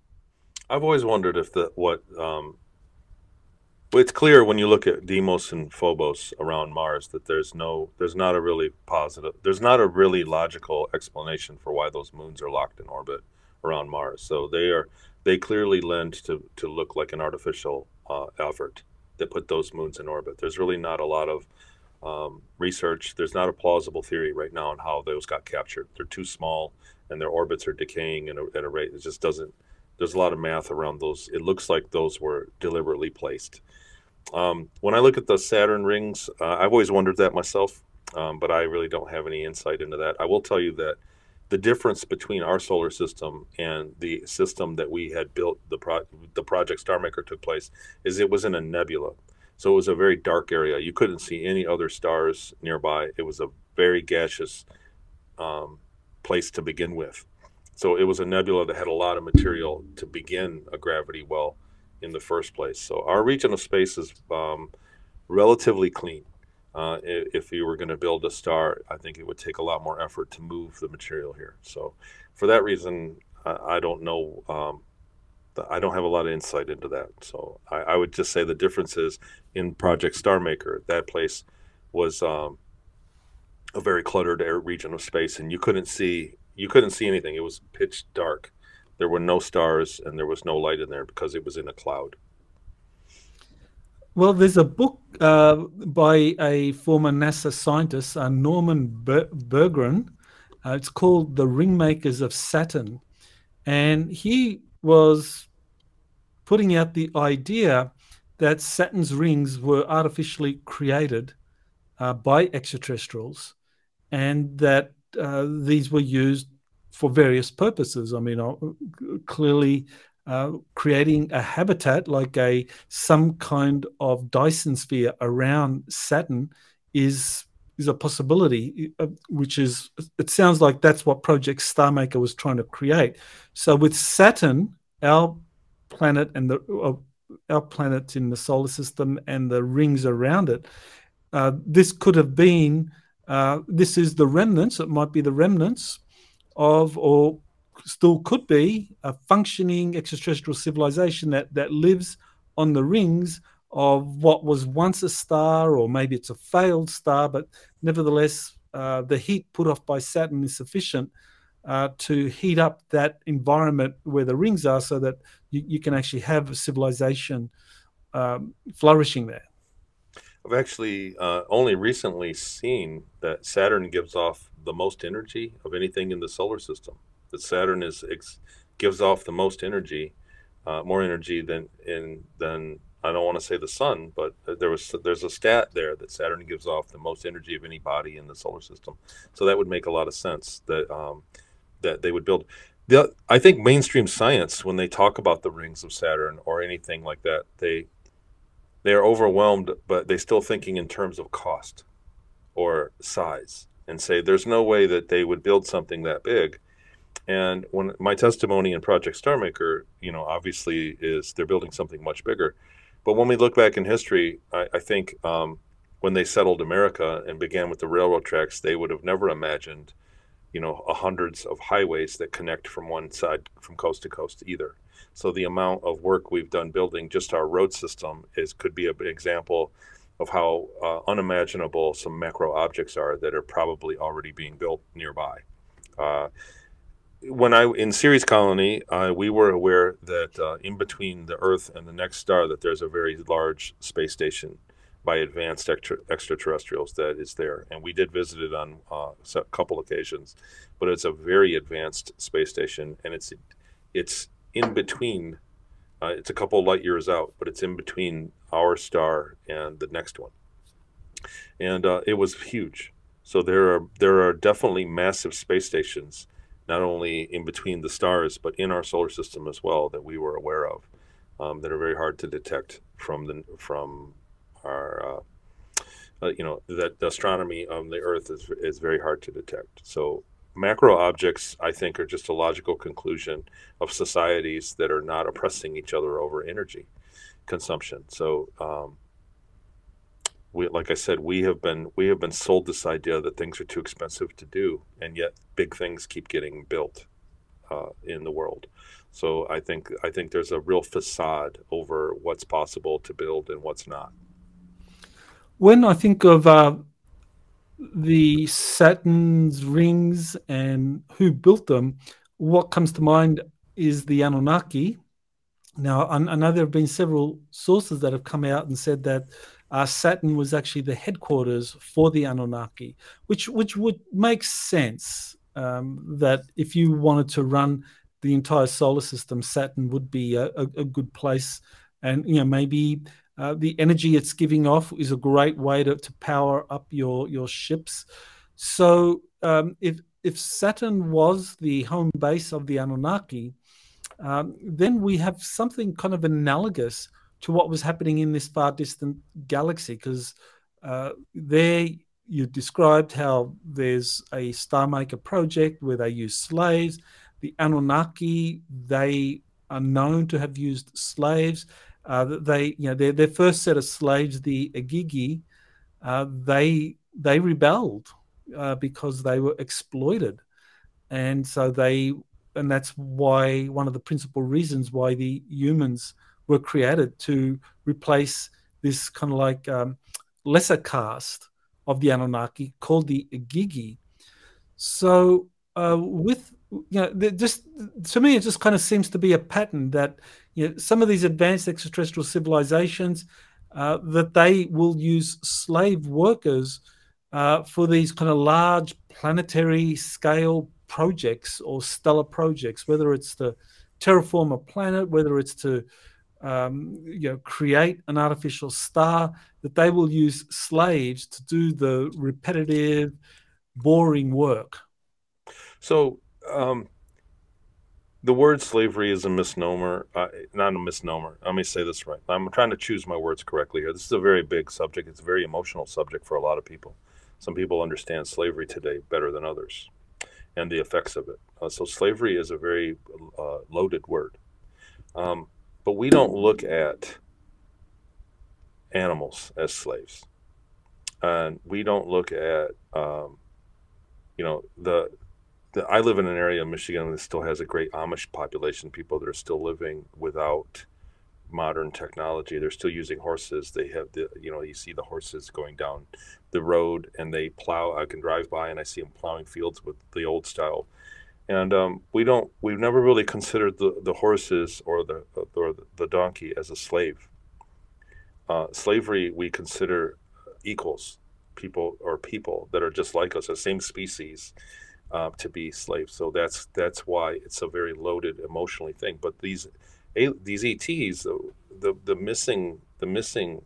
I've always wondered if the what um, it's clear when you look at Deimos and Phobos around Mars that there's no, there's not a really positive, there's not a really logical explanation for why those moons are locked in orbit around Mars. So they are, they clearly lend to to look like an artificial uh, effort that put those moons in orbit. There's really not a lot of um, research. There's not a plausible theory right now on how those got captured. They're too small, and their orbits are decaying at a, at a rate. It just doesn't. There's a lot of math around those. It looks like those were deliberately placed um, when I look at the Saturn rings, uh, I've always wondered that myself, um, but I really don't have any insight into that. I will tell you that the difference between our solar system and the system that we had built, the pro- the project Star Maker took place, is it was in a nebula. So it was a very dark area. You couldn't see any other stars nearby. It was a very gaseous um, place to begin with. So it was a nebula that had a lot of material to begin a gravity well in the first place. So our region of space is um, relatively clean. Uh, if you were going to build a star, I think it would take a lot more effort to move the material here. So, for that reason, I, I don't know. Um, I don't have a lot of insight into that. So, I, I, would just say the difference is in Project StarMaker, that place was um, a very cluttered region of space, and you couldn't see you couldn't see anything. It was pitch dark. There were no stars, and there was no light in there because it was in a cloud. Well, there's a book uh, by a former NASA scientist, uh, Norman Ber- Bergrun. Uh, it's called The Ringmakers of Saturn. And he was putting out the idea that Saturn's rings were artificially created uh, by extraterrestrials and that uh, these were used for various purposes. I mean, uh, clearly, uh, creating a habitat like a some kind of Dyson sphere around Saturn is is a possibility, uh, which is it sounds like that's what Project StarMaker was trying to create. So with Saturn, our planet and the uh, our planets in the solar system and the rings around it, uh, this could have been. Uh, this is the remnants. It might be the remnants of, or still could be a functioning extraterrestrial civilization that that lives on the rings of what was once a star, or maybe it's a failed star, but nevertheless, uh, the heat put off by Saturn is sufficient uh, to heat up that environment where the rings are, so that you, you can actually have a civilization um, flourishing there. I've actually uh, only recently seen that Saturn gives off the most energy of anything in the solar system that Saturn is ex- gives off the most energy, uh, more energy than in than I don't want to say the sun, but there was there's a stat there that Saturn gives off the most energy of any body in the solar system. So that would make a lot of sense that um, that they would build. The, I think mainstream science, when they talk about the rings of Saturn or anything like that, they they are overwhelmed, but they're still thinking in terms of cost or size, and say there's no way that they would build something that big and when my testimony in Project StarMaker, you know, obviously is they're building something much bigger. But when we look back in history, I, I think um, when they settled America and began with the railroad tracks, they would have never imagined, you know, hundreds of highways that connect from one side from coast to coast either. So the amount of work we've done building just our road system is could be an example of how uh, unimaginable some macro objects are that are probably already being built nearby. Uh, when I in Ceres Colony, uh, we were aware that uh, in between the Earth and the next star, that there's a very large space station by advanced extra, extraterrestrials that is there, and we did visit it on uh, a couple occasions. But it's a very advanced space station, and it's it's in between. Uh, it's a couple light years out, but it's in between our star and the next one, and uh, it was huge. So there are there are definitely massive space stations not only in between the stars but in our solar system as well that we were aware of um, that are very hard to detect from the from our uh, uh, you know that the astronomy of the Earth is is very hard to detect. So macro objects, I think, are just a logical conclusion of societies that are not oppressing each other over energy consumption. So um, we, like I said, we have been we have been sold this idea that things are too expensive to do, and yet big things keep getting built uh, in the world. So I think I think there's a real facade over what's possible to build and what's not. When I think of uh, the Saturn's rings and who built them, what comes to mind is the Anunnaki. Now I, I know there have been several sources that have come out and said that uh, Saturn was actually the headquarters for the Anunnaki, which which would make sense um, that if you wanted to run the entire solar system, Saturn would be a, a, a good place, and you know maybe uh, the energy it's giving off is a great way to, to power up your your ships. So um, if if Saturn was the home base of the Anunnaki, um, then we have something kind of analogous to what was happening in this far distant galaxy because uh, there you described how there's a Star Maker project where they use slaves. The Anunnaki, they are known to have used slaves. Uh, they, you know, their, their first set of slaves, the Igigi, uh, they they rebelled uh, because they were exploited, and so they, and that's why one of the principal reasons why the humans were created to replace this kind of like um, lesser caste of the Anunnaki called the Igigi. So uh, with you know, just to me, it just kind of seems to be a pattern that you know some of these advanced extraterrestrial civilizations uh, that they will use slave workers uh, for these kind of large planetary scale projects or stellar projects, whether it's to terraform a planet, whether it's to um, you know, create an artificial star, that they will use slaves to do the repetitive, boring work. So, um, the word slavery is a misnomer, uh, not a misnomer. Let me say this right. I'm trying to choose my words correctly here. This is a very big subject. It's a very emotional subject for a lot of people. Some people understand slavery today better than others and the effects of it. Uh, so, slavery is a very uh, loaded word. Um, but we don't look at animals as slaves. And we don't look at, um, you know, the, the, I live in an area of Michigan that still has a great Amish population, people that are still living without modern technology. They're still using horses. They have the, you know, you see the horses going down the road and they plow. I can drive by and I see them plowing fields with the old style and um, we don't we've never really considered the, the horses or the or the donkey as a slave uh, slavery we consider equals people or people that are just like us the same species uh, to be slaves so that's that's why it's a very loaded emotionally thing but these these ETs the the, the missing the missing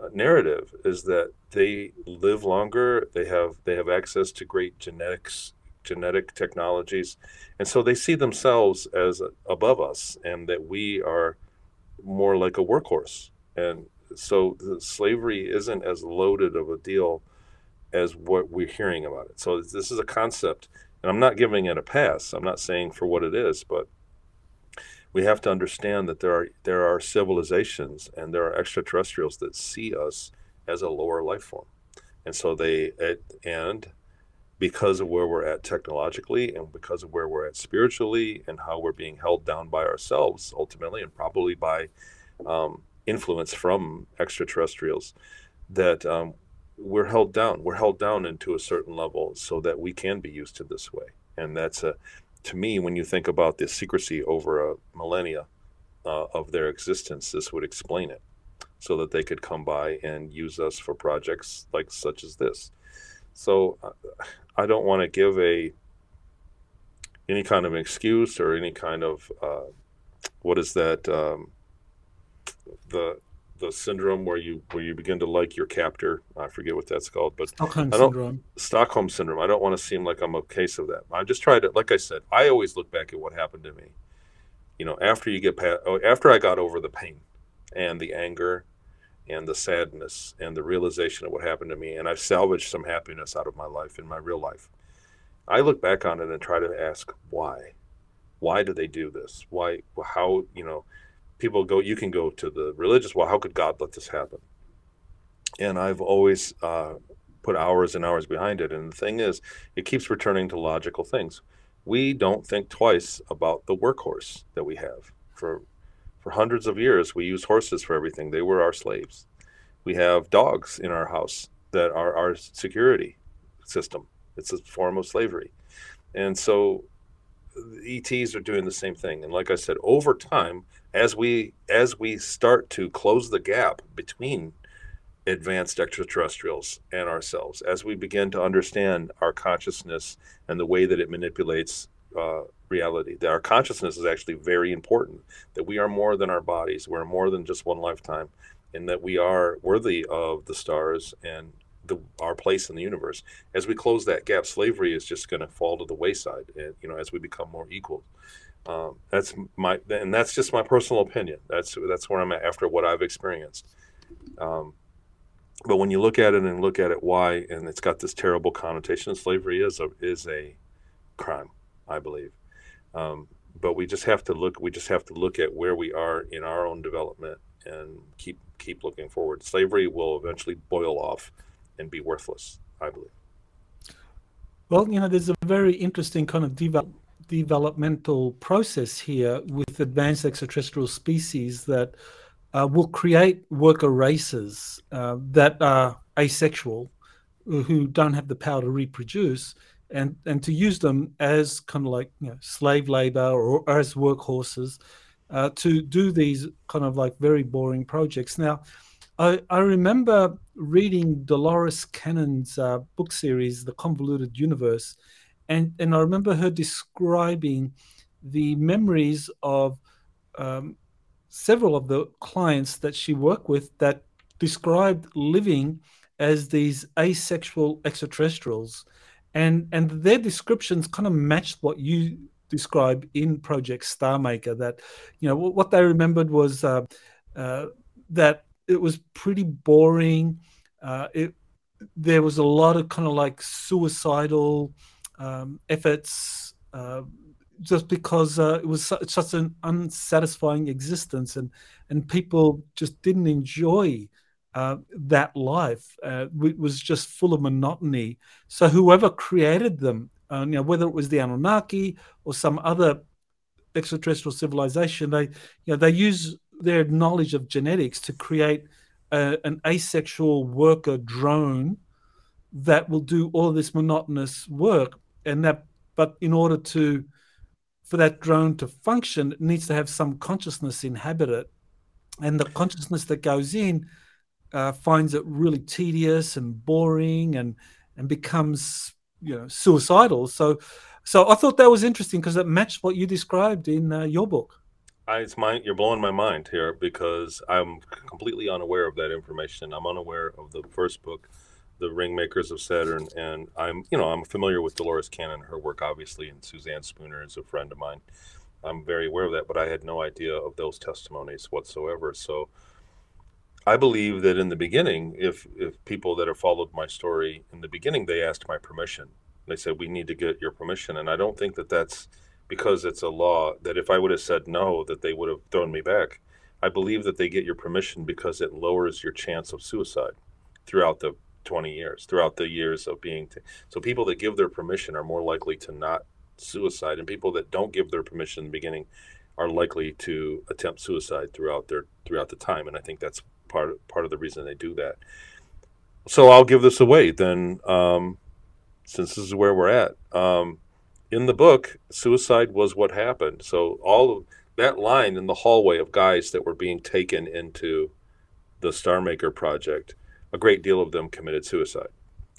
uh, narrative is that they live longer they have they have access to great genetics genetic technologies. And so they see themselves as above us and that we are more like a workhorse. And so slavery isn't as loaded of a deal as what we're hearing about it. So this is a concept, and I'm not giving it a pass. I'm not saying for what it is, but we have to understand that there are there are civilizations and there are extraterrestrials that see us as a lower life form, and so they and because of where we're at technologically and because of where we're at spiritually and how we're being held down by ourselves ultimately and probably by um, influence from extraterrestrials that um, we're held down we're held down into a certain level so that we can be used to this way. And that's a to me when you think about the secrecy over a millennia uh, of their existence this would explain it so that they could come by and use us for projects like such as this. So uh, I don't want to give a any kind of excuse or any kind of uh, what is that um, the the syndrome where you where you begin to like your captor. I forget what that's called, but Stockholm syndrome. Stockholm syndrome. I don't want to seem like I'm a case of that. I just try to, like I said, I always look back at what happened to me. You know, after you get past, oh, after I got over the pain and the anger and the sadness and the realization of what happened to me. And I've salvaged some happiness out of my life in my real life. I look back on it and try to ask why. Why do they do this? Why, how, you know, people go, you can go to the religious, well, how could God let this happen? And I've always uh, put hours and hours behind it. And the thing is, it keeps returning to logical things. We don't think twice about the workhorse that we have for for hundreds of years, we used horses for everything. They were our slaves. We have dogs in our house that are our security system. It's a form of slavery. And so ETs are doing the same thing. And like I said, over time, as we as we start to close the gap between advanced extraterrestrials and ourselves, as we begin to understand our consciousness and the way that it manipulates uh, reality that our consciousness is actually very important that we are more than our bodies we're more than just one lifetime and that we are worthy of the stars and the, our place in the universe as we close that gap slavery is just going to fall to the wayside and you know as we become more equal um, that's my and that's just my personal opinion that's that's where i'm at after what i've experienced um, but when you look at it and look at it why, and it's got this terrible connotation, slavery is a is a crime, I believe. Um, but we just have to look. We just have to look at where we are in our own development and keep keep looking forward. Slavery will eventually boil off and be worthless, I believe. Well, you know, there's a very interesting kind of develop, developmental process here with advanced extraterrestrial species that uh, will create worker races uh, that are asexual, who don't have the power to reproduce, and and to use them as kind of like you know, slave labor or, or as workhorses uh, to do these kind of like very boring projects. Now, I, I remember reading Dolores Cannon's uh, book series, The Convoluted Universe, and, and I remember her describing the memories of um, several of the clients that she worked with that described living as these asexual extraterrestrials. And and their descriptions kind of matched what you describe in project starmaker that you know what they remembered was uh, uh, that it was pretty boring. Uh, it there was a lot of kind of like suicidal um, efforts uh, just because uh, it was su- such an unsatisfying existence and and people just didn't enjoy uh, that life uh, it was just full of monotony so whoever created them uh, you know whether it was the anunnaki or some other extraterrestrial civilization they you know they use their knowledge of genetics to create a, an asexual worker drone that will do all this monotonous work. And that but in order to for that drone to function it needs to have some consciousness inhabit it. And the consciousness that goes in uh, finds it really tedious and boring and and becomes you know suicidal. So so i thought that was interesting because it matched what you described in uh, your book I, it's my you're blowing my mind here because I'm completely unaware of that information. I'm unaware of the first book, The Ringmakers of Saturn, and I'm you know I'm familiar with Dolores Cannon, her work obviously, and Suzanne Spooner is a friend of mine. I'm very aware of that, but I had no idea of those testimonies whatsoever. So I believe that in the beginning, if if people that have followed my story in the beginning, they asked my permission. They said we need to get your permission, and I don't think that that's because it's a law that if I would have said no, that they would have thrown me back. I believe that they get your permission because it lowers your chance of suicide throughout the 20 years, throughout the years of being. T- so people that give their permission are more likely to not suicide, and people that don't give their permission in the beginning are likely to attempt suicide throughout their throughout the time. And I think that's part part of the reason they do that. So I'll give this away then, um, since this is where we're at. Um, in the book, suicide was what happened. So all of that line in the hallway of guys that were being taken into the Starmaker project, a great deal of them committed suicide,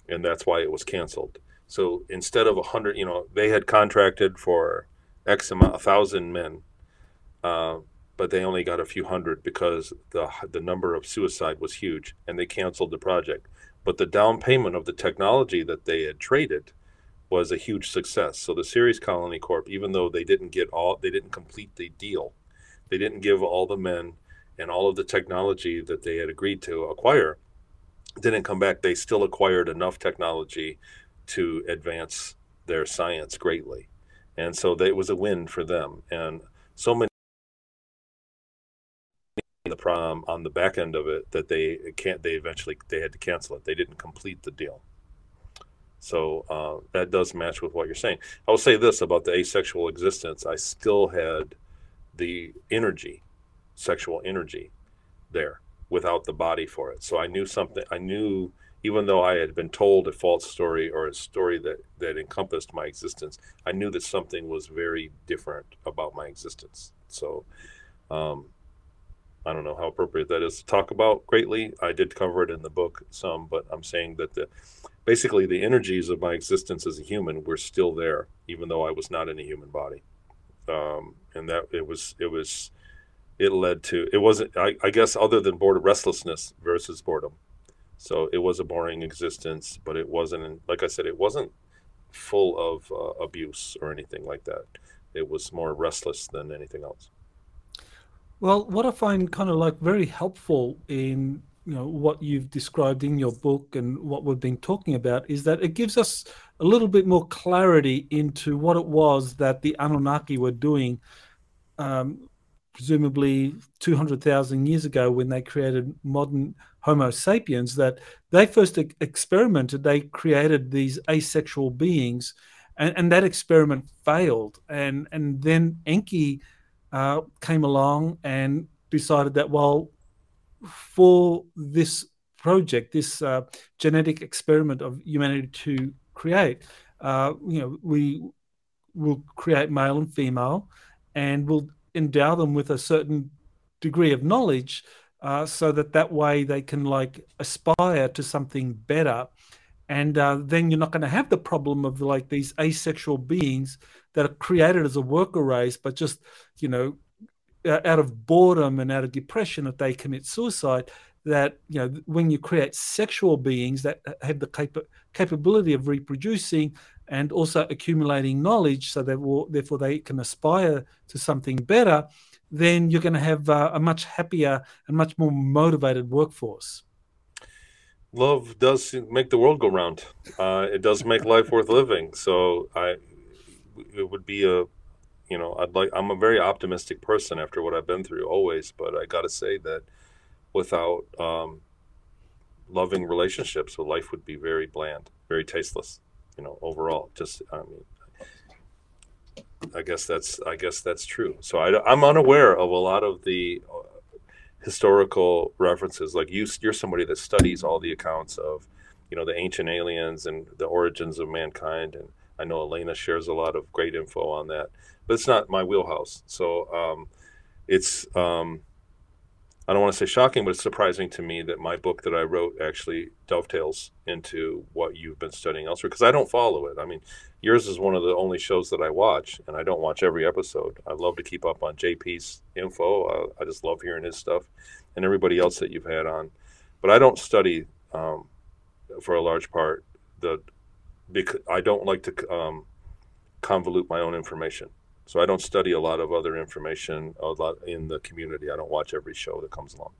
and that's why it was canceled. So instead of a hundred, you know, they had contracted for X amount, a thousand men, uh, but they only got a few hundred because the the number of suicide was huge, and they canceled the project. But the down payment of the technology that they had traded was a huge success. So the Ceres Colony Corp, even though they didn't get all, they didn't complete the deal. They didn't give all the men and all of the technology that they had agreed to acquire. Didn't come back. They still acquired enough technology to advance their science greatly, and so they, it was a win for them. And so many the problem on the back end of it that they can't. They eventually they had to cancel it. They didn't complete the deal. So uh, that does match with what you're saying. I will say this about the asexual existence: I still had the energy, sexual energy, there without the body for it. So I knew something. I knew, even though I had been told a false story or a story that that encompassed my existence, I knew that something was very different about my existence. So. Um, I don't know how appropriate that is to talk about greatly. I did cover it in the book some, but I'm saying that the basically the energies of my existence as a human were still there, even though I was not in a human body. Um, and that it was it was it led to it wasn't I, I guess other than boredom restlessness versus boredom. So it was a boring existence, but it wasn't like I said, it wasn't full of uh, abuse or anything like that. It was more restless than anything else. Well, what I find kind of like very helpful in you know what you've described in your book and what we've been talking about is that it gives us a little bit more clarity into what it was that the Anunnaki were doing, um, presumably 200,000 years ago when they created modern Homo sapiens. That they first experimented, they created these asexual beings, and, and that experiment failed. And and then Enki uh, came along and decided that well for this project, this uh, genetic experiment of humanity to create, uh, you know, we will create male and female, and we'll endow them with a certain degree of knowledge, uh, so that that way they can like aspire to something better, and uh, then you're not going to have the problem of like these asexual beings that are created as a worker race, but just you know uh, out of boredom and out of depression if they commit suicide that you know when you create sexual beings that have the cap- capability of reproducing and also accumulating knowledge so that will, therefore they can aspire to something better then you're going to have uh, a much happier and much more motivated workforce. Love does make the world go round. Uh, it does make life worth living. So i it would be a you know, I'd like I'm a very optimistic person after what I've been through always, but I got to say that without um, loving relationships, life would be very bland, very tasteless. You know, overall, just I mean, I guess that's I guess that's true. So I, am unaware of a lot of the uh, historical references. Like you, you're somebody that studies all the accounts of, you know, the ancient aliens and the origins of mankind, and I know Elena shares a lot of great info on that but it's not my wheelhouse. So um, it's um, I don't want to say shocking, but it's surprising to me that my book that I wrote actually dovetails into what you've been studying elsewhere because I don't follow it. I mean, yours is one of the only shows that I watch, and I don't watch every episode. I love to keep up on JP's info. I, I just love hearing his stuff, and everybody else that you've had on. But I don't study um, for a large part the because I don't like to um, convolute my own information. So I don't study a lot of other information a lot in the community. I don't watch every show that comes along.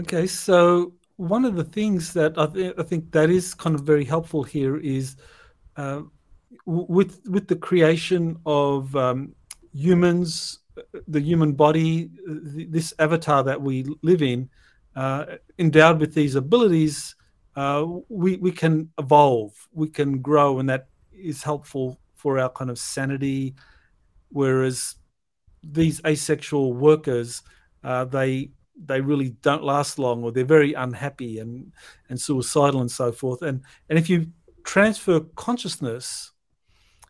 Okay, so one of the things that I, th- I think that is kind of very helpful here is uh, with with the creation of um, humans, the human body, this avatar that we live in, uh, endowed with these abilities, uh, we we can evolve, we can grow, and that is helpful for our kind of sanity. Whereas these asexual workers, uh, they they really don't last long, or they're very unhappy and and suicidal and so forth. And and if you transfer consciousness,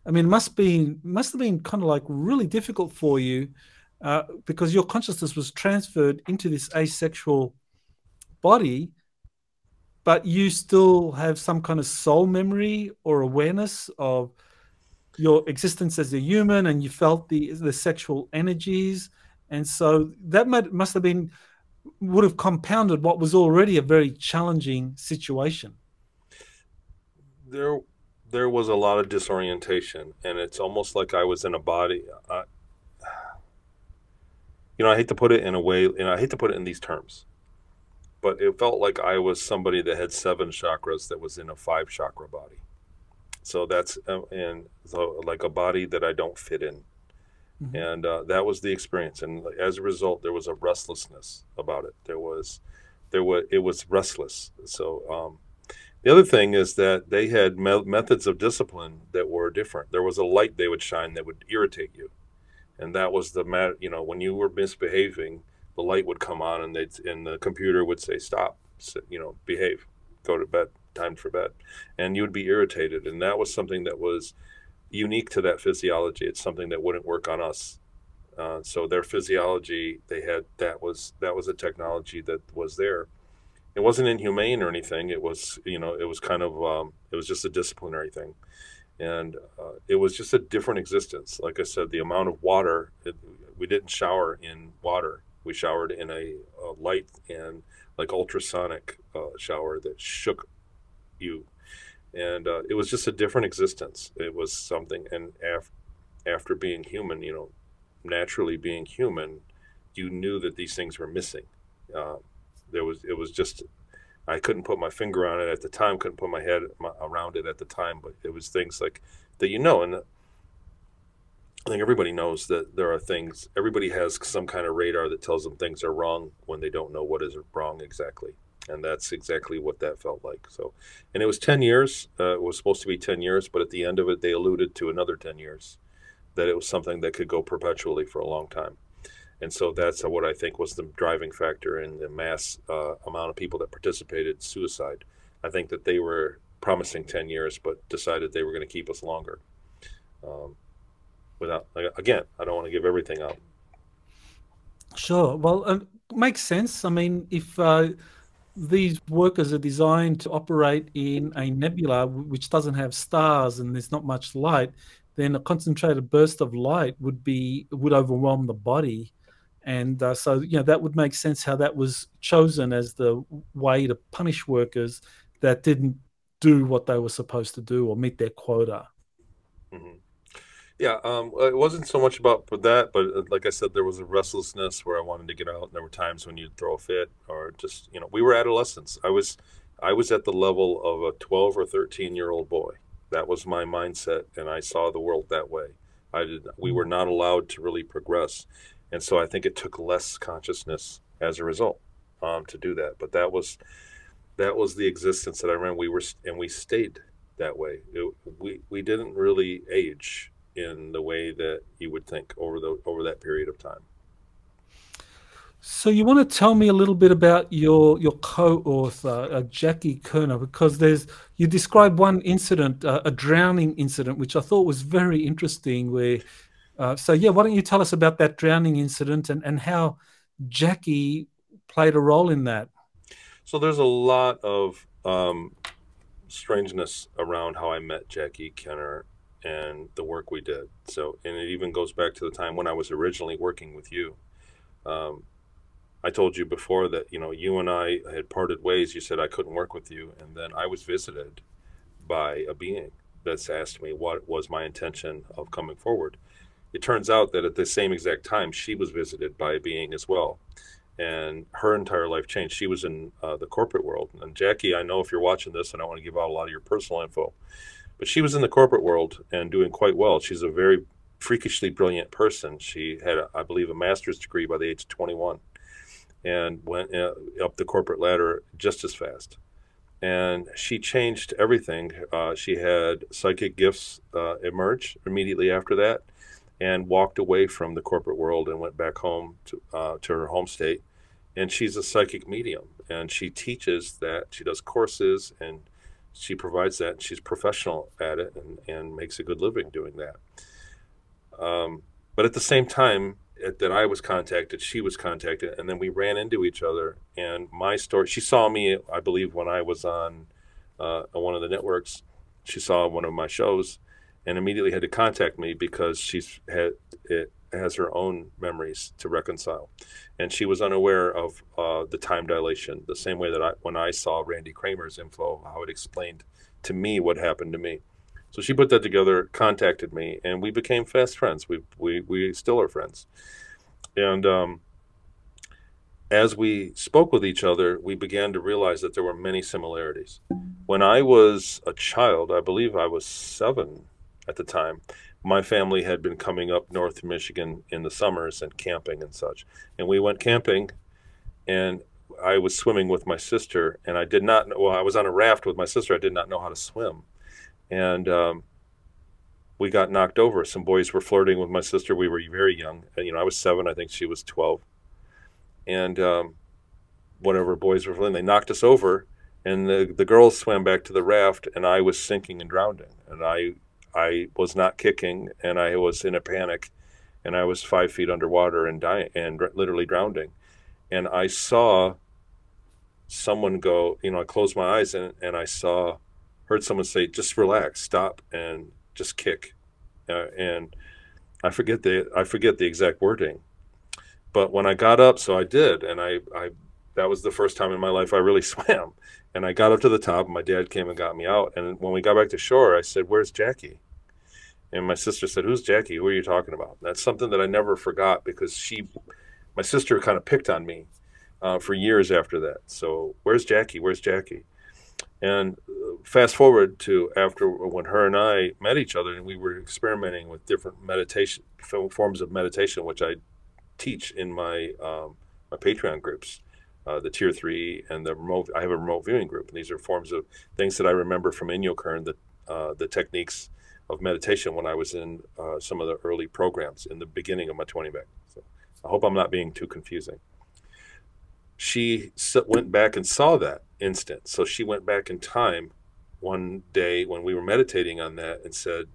I mean, must be must have been kind of like really difficult for you uh, because your consciousness was transferred into this asexual body, but you still have some kind of soul memory or awareness of your existence as a human and you felt the the sexual energies. And so that might, must have been would have compounded what was already a very challenging situation. There there was a lot of disorientation and it's almost like i was in a body I, you know i hate to put it in a way and i hate to put it in these terms but it felt like i was somebody that had seven chakras that was in a five chakra body so that's uh, and so like a body that I don't fit in, mm-hmm. and uh, that was the experience. And as a result, there was a restlessness about it. There was, there was it was restless. So um, the other thing is that they had me- methods of discipline that were different. There was a light they would shine that would irritate you, and that was the matter. You know, when you were misbehaving, the light would come on, and they'd and the computer would say stop. You know, behave, go to bed time for bed. And you would be irritated. And that was something that was unique to that physiology. It's something that wouldn't work on us. Uh, so their physiology they had that was that was a technology that was there. It wasn't inhumane or anything. It was you know it was kind of um, it was just a disciplinary thing. And uh, it was just a different existence. Like i said the amount of water it, we didn't shower in water we showered in a, a light and like ultrasonic uh, shower that shook you. And uh, it was just a different existence. It was something and af- after being human you know naturally being human you knew that these things were missing. Uh, there was it was just I couldn't put my finger on it at the time, couldn't put my head around it at the time, but it was things like that you know, and I think everybody knows that there are things. Everybody has some kind of radar that tells them things are wrong when they don't know what is wrong exactly, and that's exactly what that felt like. So, and it was ten years. Uh, it was supposed to be ten years, but at the end of it, they alluded to another ten years, that it was something that could go perpetually for a long time and so that's what I think was the driving factor in the mass uh, amount of people that participated suicide. I think that they were promising 10 years, but decided they were going to keep us longer. Um, without again, I don't want to give everything up. Sure. Well, it makes sense. I mean, if uh, these workers are designed to operate in a nebula which doesn't have stars and there's not much light, then a concentrated burst of light would be would overwhelm the body and uh, so you know that would make sense how that was chosen as the way to punish workers that didn't do what they were supposed to do or meet their quota. Mm-hmm. Yeah, um, it wasn't so much about that, but uh, like I said, there was a restlessness where I wanted to get out. And there were times when you'd throw a fit, or just you know, we were adolescents. I was, I was at the level of a twelve or thirteen year old boy. That was my mindset, and I saw the world that way. I did. We were not allowed to really progress and so I think it took less consciousness as a result um, to do that. But that was that was the existence that I remember. We were and we stayed that way. It, we we didn't really age in the way that you would think over the over that period of time. So you want to tell me a little bit about your your co-author uh, Jackie Kenner because there's you described one incident, uh, a drowning incident, which I thought was very interesting, where uh, so yeah, why don't you tell us about that drowning incident and, and how Jackie played a role in that? So there's a lot of um, strangeness around how I met Jackie Kenner and the work we did. So, and it even goes back to the time when I was originally working with you. Um, I told you before that you know you and I had parted ways. You said I couldn't work with you, and then I was visited by a being that's asked me what was my intention of coming forward it turns out that at the same exact time, she was visited by a being as well. And her entire life changed. She was in uh, the corporate world. And Jackie, I know if you're watching this, and I want to give out a lot of your personal info, but she was in the corporate world and doing quite well. She's a very freakishly brilliant person. She had, I believe, a master's degree by the age of 21 and went uh, up the corporate ladder just as fast. And she changed everything. Uh, she had psychic gifts uh, emerge immediately after that and walked away from the corporate world and went back home to, uh, to her home state. And she's a psychic medium and she teaches that. She does courses and she provides that. She's professional at it and, and makes a good living doing that. Um, but at the same time at, that I was contacted, she was contacted, and then we ran into each other. And my story, she saw me, I believe, when I was on uh, one of the networks. She saw one of my shows and immediately had to contact me because she's had it has her own memories to reconcile, and she was unaware of uh, the time dilation. The same way that I, when I saw Randy Cramer's info, how it explained to me what happened to me. So she put that together, contacted me, and we became fast friends. We we we still are friends, and um, as we spoke with each other, we began to realize that there were many similarities. When I was a child, I believe I was seven at the time. My family had been coming up north to Michigan in the summers and camping and such. And we went camping and I was swimming with my sister and I did not know, well, I was on a raft with my sister. I did not know how to swim. And, um, we got knocked over. Some boys were flirting with my sister. We were very young. And, you know, I was seven. I think she was 12. And, um, whatever boys were flirting, they knocked us over and the, the girls swam back to the raft and I was sinking and drowning. And I I was not kicking and I was in a panic and I was five feet underwater and dying and literally drowning. And I saw someone go, you know, I closed my eyes and, and I saw, heard someone say, just relax, stop and just kick. Uh, and I forget the, I forget the exact wording, but when I got up, so I did. And I, I, that was the first time in my life I really swam. And I got up to the top. and My dad came and got me out. And when we got back to shore, I said, "Where's Jackie?" And my sister said, "Who's Jackie? Who are you talking about?" That's something that I never forgot because she, my sister, kind of picked on me uh, for years after that. So where's Jackie? Where's Jackie? And uh, fast forward to after when her and I met each other, and we were experimenting with different meditation forms of meditation, which I teach in my um, my Patreon groups, uh, the Tier Three and the remote. I have a remote viewing group, and these are forms of things that I remember from Inyokern, the uh, the techniques of meditation when I was in uh, some of the early programs in the beginning of my 20 back. So I hope I'm not being too confusing she went back and saw that instant. So she went back in time one day when we were meditating on that and said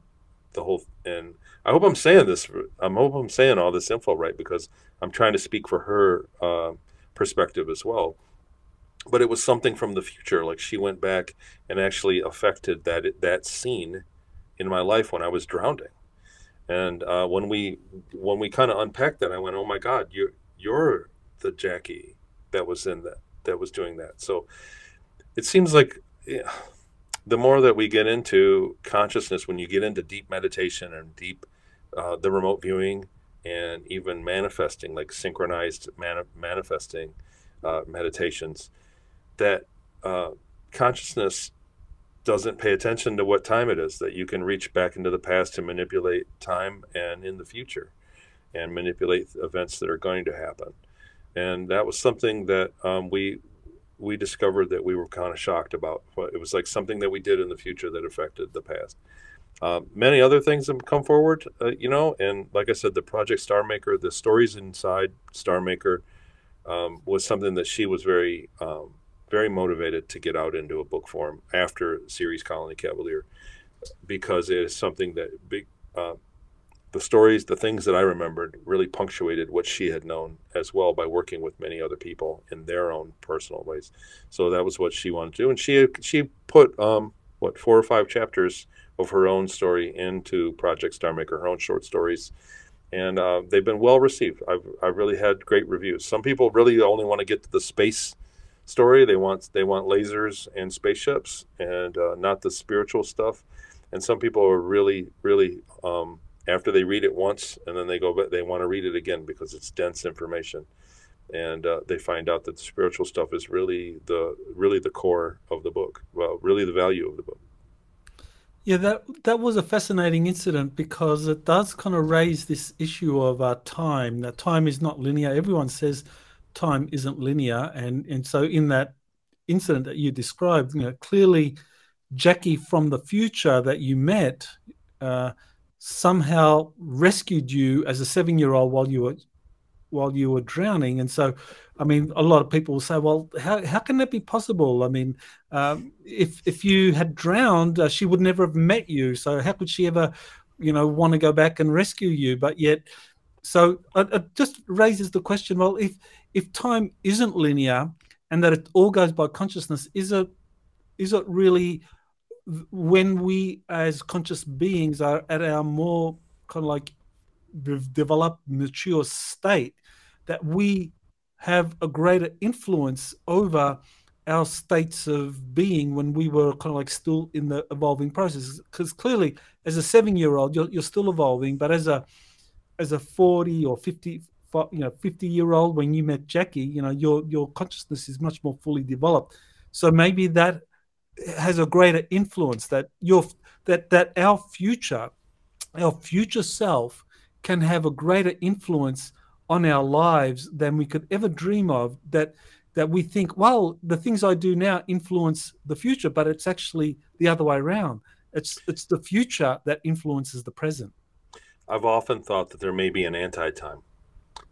the whole and I hope I'm saying this I hope I'm saying all this info right because I'm trying to speak for her uh, perspective as well. But it was something from the future. Like she went back and actually affected that that scene in my life when I was drowning. And uh, when we when we kind of unpacked that, I went, "Oh my God, you're you're the Jackie that was in that that was doing that. So it seems like yeah, the more that we get into consciousness, when you get into deep meditation and deep uh, the remote viewing and even manifesting, like synchronized mani- manifesting uh, meditations, that uh, consciousness doesn't pay attention to what time it is. That you can reach back into the past to manipulate time and in the future, and manipulate events that are going to happen and that was something that um, we we discovered that we were kind of shocked about. It was like something that we did in the future that affected the past. Uh, many other things have come forward, uh, you know, and like I said, the Project Star Maker, the stories inside Star Maker, um, was something that she was very, um, very motivated to get out into a book form after Ceres Colony Cavalier, because it is something that big. Uh, the stories, the things that I remembered, really punctuated what she had known as well by working with many other people in their own personal ways. So that was what she wanted to do, and she she put um, what four or five chapters of her own story into Project Star Maker, her own short stories, and uh, they've been well received. I've I've really had great reviews. Some people really only want to get to the space story. They want they want lasers and spaceships, and uh, not the spiritual stuff. And some people are really really um, after they read it once and then they go but they want to read it again because it's dense information and uh, they find out that the spiritual stuff is really the really the core of the book well really the value of the book yeah that that was a fascinating incident because it does kind of raise this issue of our time that time is not linear everyone says time isn't linear. And and so in that incident that you described you know clearly jackie from the future that you met uh, somehow rescued you as a seven year old while you were while you were drowning. And so i mean a lot of people will say well how, how can that be possible? I mean um, if if you had drowned uh, she would never have met you. So how could she ever you know want to go back and rescue you? But yet so it, it just raises the question well if if time isn't linear and that it all goes by consciousness is it is it really when we as conscious beings are at our more kind of like developed mature state that we have a greater influence over our states of being when we were kind of like still in the evolving process because clearly as a seven year old you're, you're still evolving but as a as a 40 or 50 you know 50 year old when you met jackie you know your your consciousness is much more fully developed. So maybe that has a greater influence that your that that our future our future self can have a greater influence on our lives than we could ever dream of that that we think well the things i do now influence the future but it's actually the other way around. It's it's the future that influences the present. I've often thought that there may be an anti-time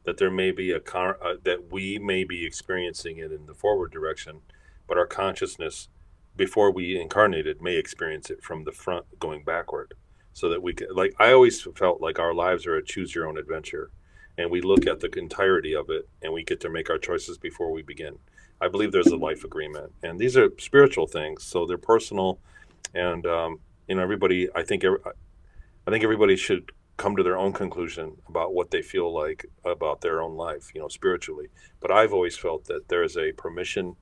that there may be a car uh, that we may be experiencing it in the forward direction but our consciousness before we incarnated may experience it from the front going backward. So that we can like i always felt like our lives are a choose your own adventure and we look at the entirety of it and we get to make our choices before we begin. I believe there's a life agreement and these are spiritual things so they're personal and um, you know everybody i think i think everybody should come to their own conclusion about what they feel like about their own life you know spiritually but i've always felt that there is a permission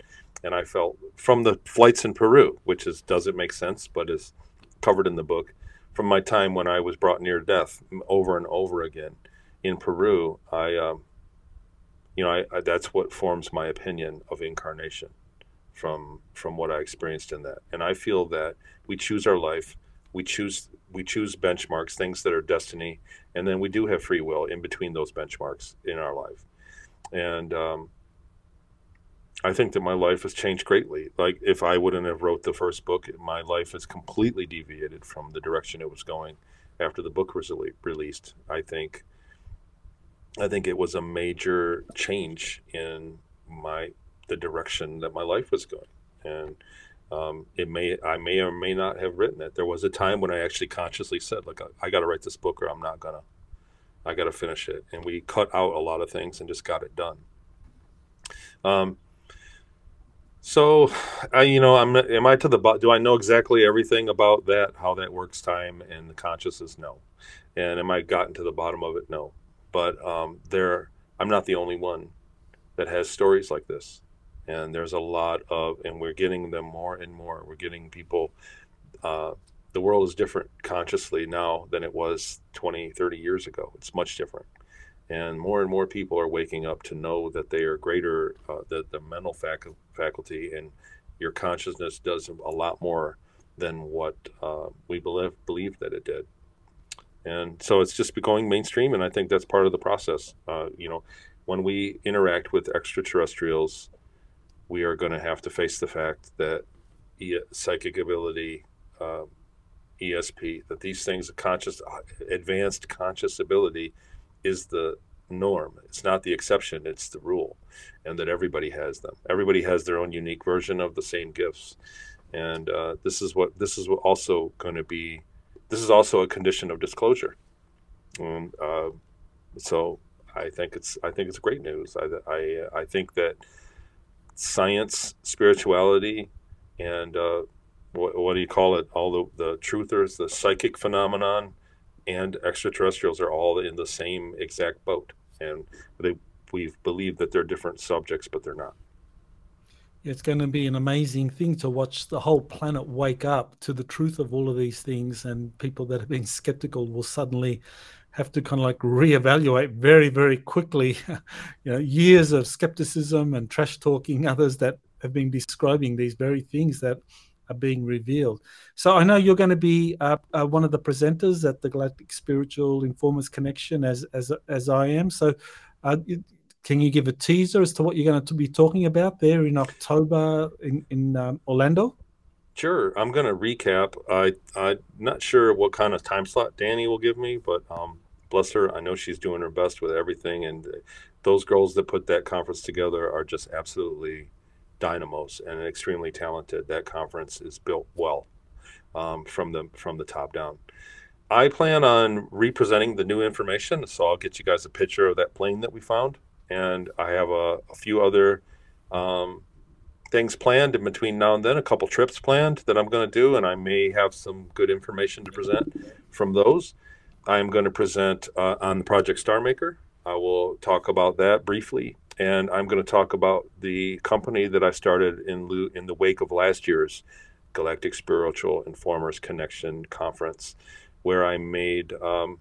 and I felt from the flights in Peru, which is doesn't make sense, but is covered in the book, from my time when I was brought near death over and over again in Peru, I um, you know, I, I, that's what forms my opinion of incarnation from from what I experienced in that. And I feel that we choose our life, we choose we choose benchmarks, things that are destiny, and then we do have free will in between those benchmarks in our life. And um, I think that my life has changed greatly. Like if I wouldn't have wrote the first book, my life has completely deviated from the direction it was going after the book was released. I think I think it was a major change in my the direction that my life was going, and um, it may I may or may not have written it. There was a time when I actually consciously said, "Look, I, I got to write this book, or I'm not gonna. I got to finish it." And we cut out a lot of things and just got it done. Um, so, I, you know, I'm am I to the do I know exactly everything about that, how that works, time and the consciousness? No, and am I gotten to the bottom of it? No, but um, there, I'm not the only one that has stories like this, and there's a lot of, and we're getting them more and more. We're getting people. Uh, the world is different consciously now than it was 20, 30 years ago. It's much different and more and more people are waking up to know that they are greater uh, the, the mental fac- faculty and your consciousness does a lot more than what uh, we believe believe that it did and so it's just going mainstream and i think that's part of the process uh, you know when we interact with extraterrestrials we are going to have to face the fact that e- psychic ability um, esp that these things conscious advanced conscious ability is the norm. It's not the exception, it's the rule. And that everybody has them. Everybody has their own unique version of the same gifts. And uh, this is what this is also going to be. This is also a condition of disclosure. Uh, so I think it's I think it's great news. I I, I think that science, spirituality, and uh, what, what do you call it? All the the truthers, the psychic phenomenon, and extraterrestrials are all in the same exact boat, and they we believe that they're different subjects, but they're not. It's going to be an amazing thing to watch the whole planet wake up to the truth of all of these things, and people that have been skeptical will suddenly have to kind of like reevaluate very, very quickly. you know, years of skepticism and trash talking others that have been describing these very things that are being revealed. So I know you're going to be uh, uh, one of the presenters at the Galactic Spiritual Informers Connection, as as as I am. So, uh, can you give a teaser as to what you're going to be talking about there in October in in um, Orlando? Sure, I'm going to recap. I I'm not sure what kind of time slot Danny will give me, but um, bless her, I know she's doing her best with everything, and those girls that put that conference together are just absolutely dynamos and extremely talented. That conference is built well um, from the from the top down. I plan on representing the new information, so I'll get you guys a picture of that plane that we found, and I have a, a few other um, things planned in between now and then. A couple trips planned that I'm going to do, and I may have some good information to present from those. I'm going to present uh, on the Project Star Maker. I will talk about that briefly and I'm going to talk about the company that I started in in the wake of last year's Galactic Spiritual Informers Connection conference, where I made, um,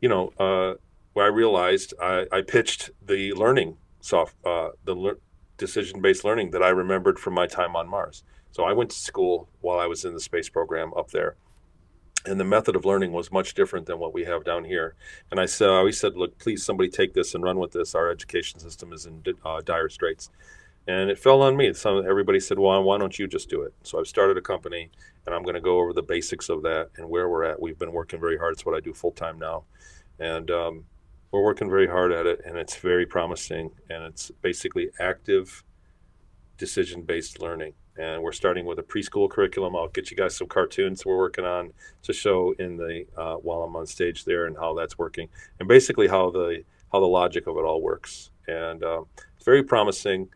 you know, uh, where I realized I, I, pitched the learning soft, uh, the le- decision-based learning that I remembered from my time on Mars. So I went to school while I was in the space program up there and the method of learning was much different than what we have down here. And I said, I always said, look, please, somebody take this and run with this. Our education system is in uh, dire straits. And it fell on me. Some everybody said, well, why don't you just do it? So I've started a company, and I'm going to go over the basics of that and where we're at. We've been working very hard. It's what I do full time now, and um, we're working very hard at it, and it's very promising. And it's basically active, decision-based learning and we're starting with a preschool curriculum. I'll get you guys some cartoons we're working on to show in the uh, while I'm on stage there and how that's working, and basically how the how the logic of it all works. And uh, it's very promising.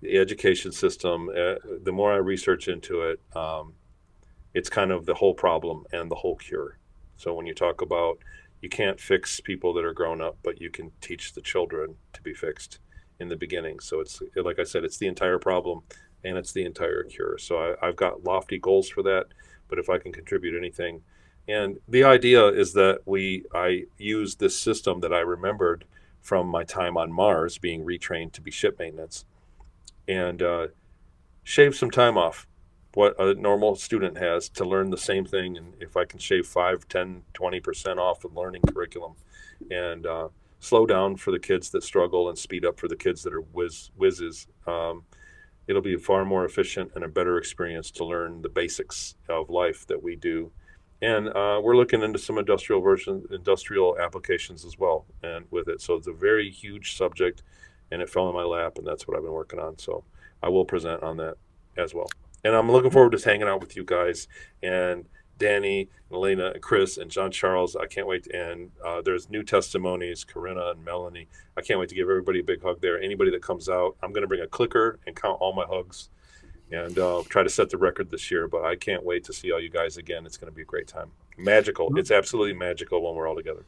The education system. Uh, the more I research into it, um, it's kind of the whole problem and the whole cure. So when you talk about you can't fix people that are grown up, but you can teach the children to be fixed in the beginning. So it's like I said, it's the entire problem and it's the entire cure. So I, have got lofty goals for that, but if I can contribute anything, and the idea is that we I use this system that I remembered from my time on Mars, being retrained to be ship maintenance, and uh, shave some time off what a normal student has to learn the same thing. And if I can shave 5, 10, 20% off the learning curriculum and uh, slow down for the kids that struggle and speed up for the kids that are whiz, whizzes, um, it'll be far more efficient and a better experience to learn the basics of life that we do. And uh, we're looking into some industrial version, industrial applications as well, and with it. So it's a very huge subject, and it fell in my lap, and that's what I've been working on. So I will present on that as well. And I'm looking forward to hanging out with you guys and Danny, Elena, Chris, and John Charles. I can't wait. And uh, there's new testimonies, Corinna and Melanie. I can't wait to give everybody a big hug there. Anybody that comes out, I'm going to bring a clicker and count all my hugs and uh, try to set the record this year. But I can't wait to see all you guys again. It's going to be a great time. Magical. It's absolutely magical when we're all together.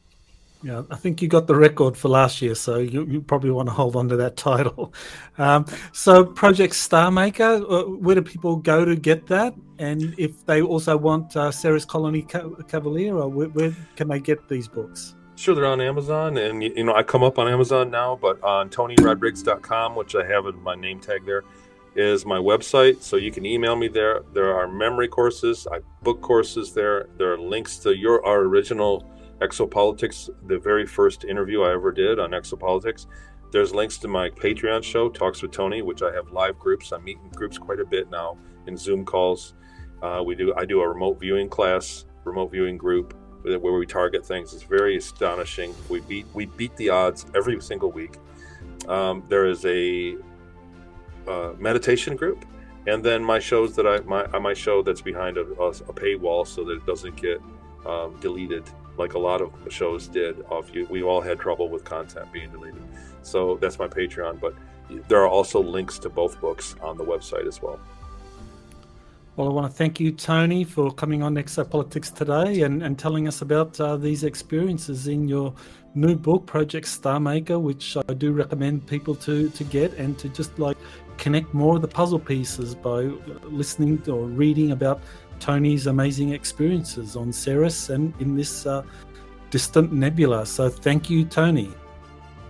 Yeah, I think you got the record for last year, so you, you probably want to hold on to that title. Um, so, Project Star Maker, where do people go to get that? And if they also want uh, Ceres Colony Cavalier, or where, where, can they get these books? Sure, they're on Amazon, and you know I come up on Amazon now, but on TonyRodrigues.com, which I have in my name tag there, is my website. So you can email me there. There are memory courses, I book courses there. There are links to your our original Exopolitics, the very first interview I ever did on Exopolitics. There's links to my Patreon show, Talks with Tony, which I have live groups. I'm meeting groups quite a bit now in Zoom calls. Uh, we do I do a remote viewing class, remote viewing group where we target things. It's very astonishing. We beat we beat the odds every single week. Um, there is a uh, meditation group, and then my shows that I my my show that's behind a, a paywall so that it doesn't get um, deleted like a lot of shows did off you we all had trouble with content being deleted. So that's my patreon but there are also links to both books on the website as well. Well, I want to thank you, Tony, for coming on Exopolitics today and, and telling us about uh, these experiences in your new book, Project star maker which I do recommend people to, to get and to just like connect more of the puzzle pieces by listening or reading about Tony's amazing experiences on Ceres and in this uh, distant nebula. So thank you, Tony.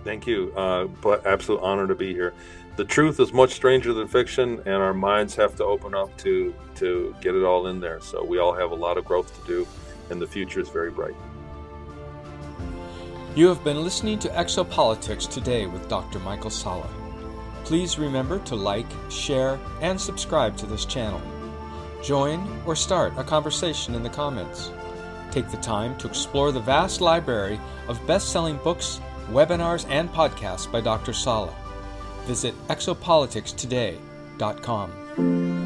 Thank you. Uh, but absolute honor to be here. The truth is much stranger than fiction, and our minds have to open up to to get it all in there. So we all have a lot of growth to do, and the future is very bright. You have been listening to Exopolitics today with Dr. Michael Salla. Please remember to like, share, and subscribe to this channel. Join or start a conversation in the comments. Take the time to explore the vast library of best selling books, webinars, and podcasts by Dr. Salla. Visit exopoliticstoday.com.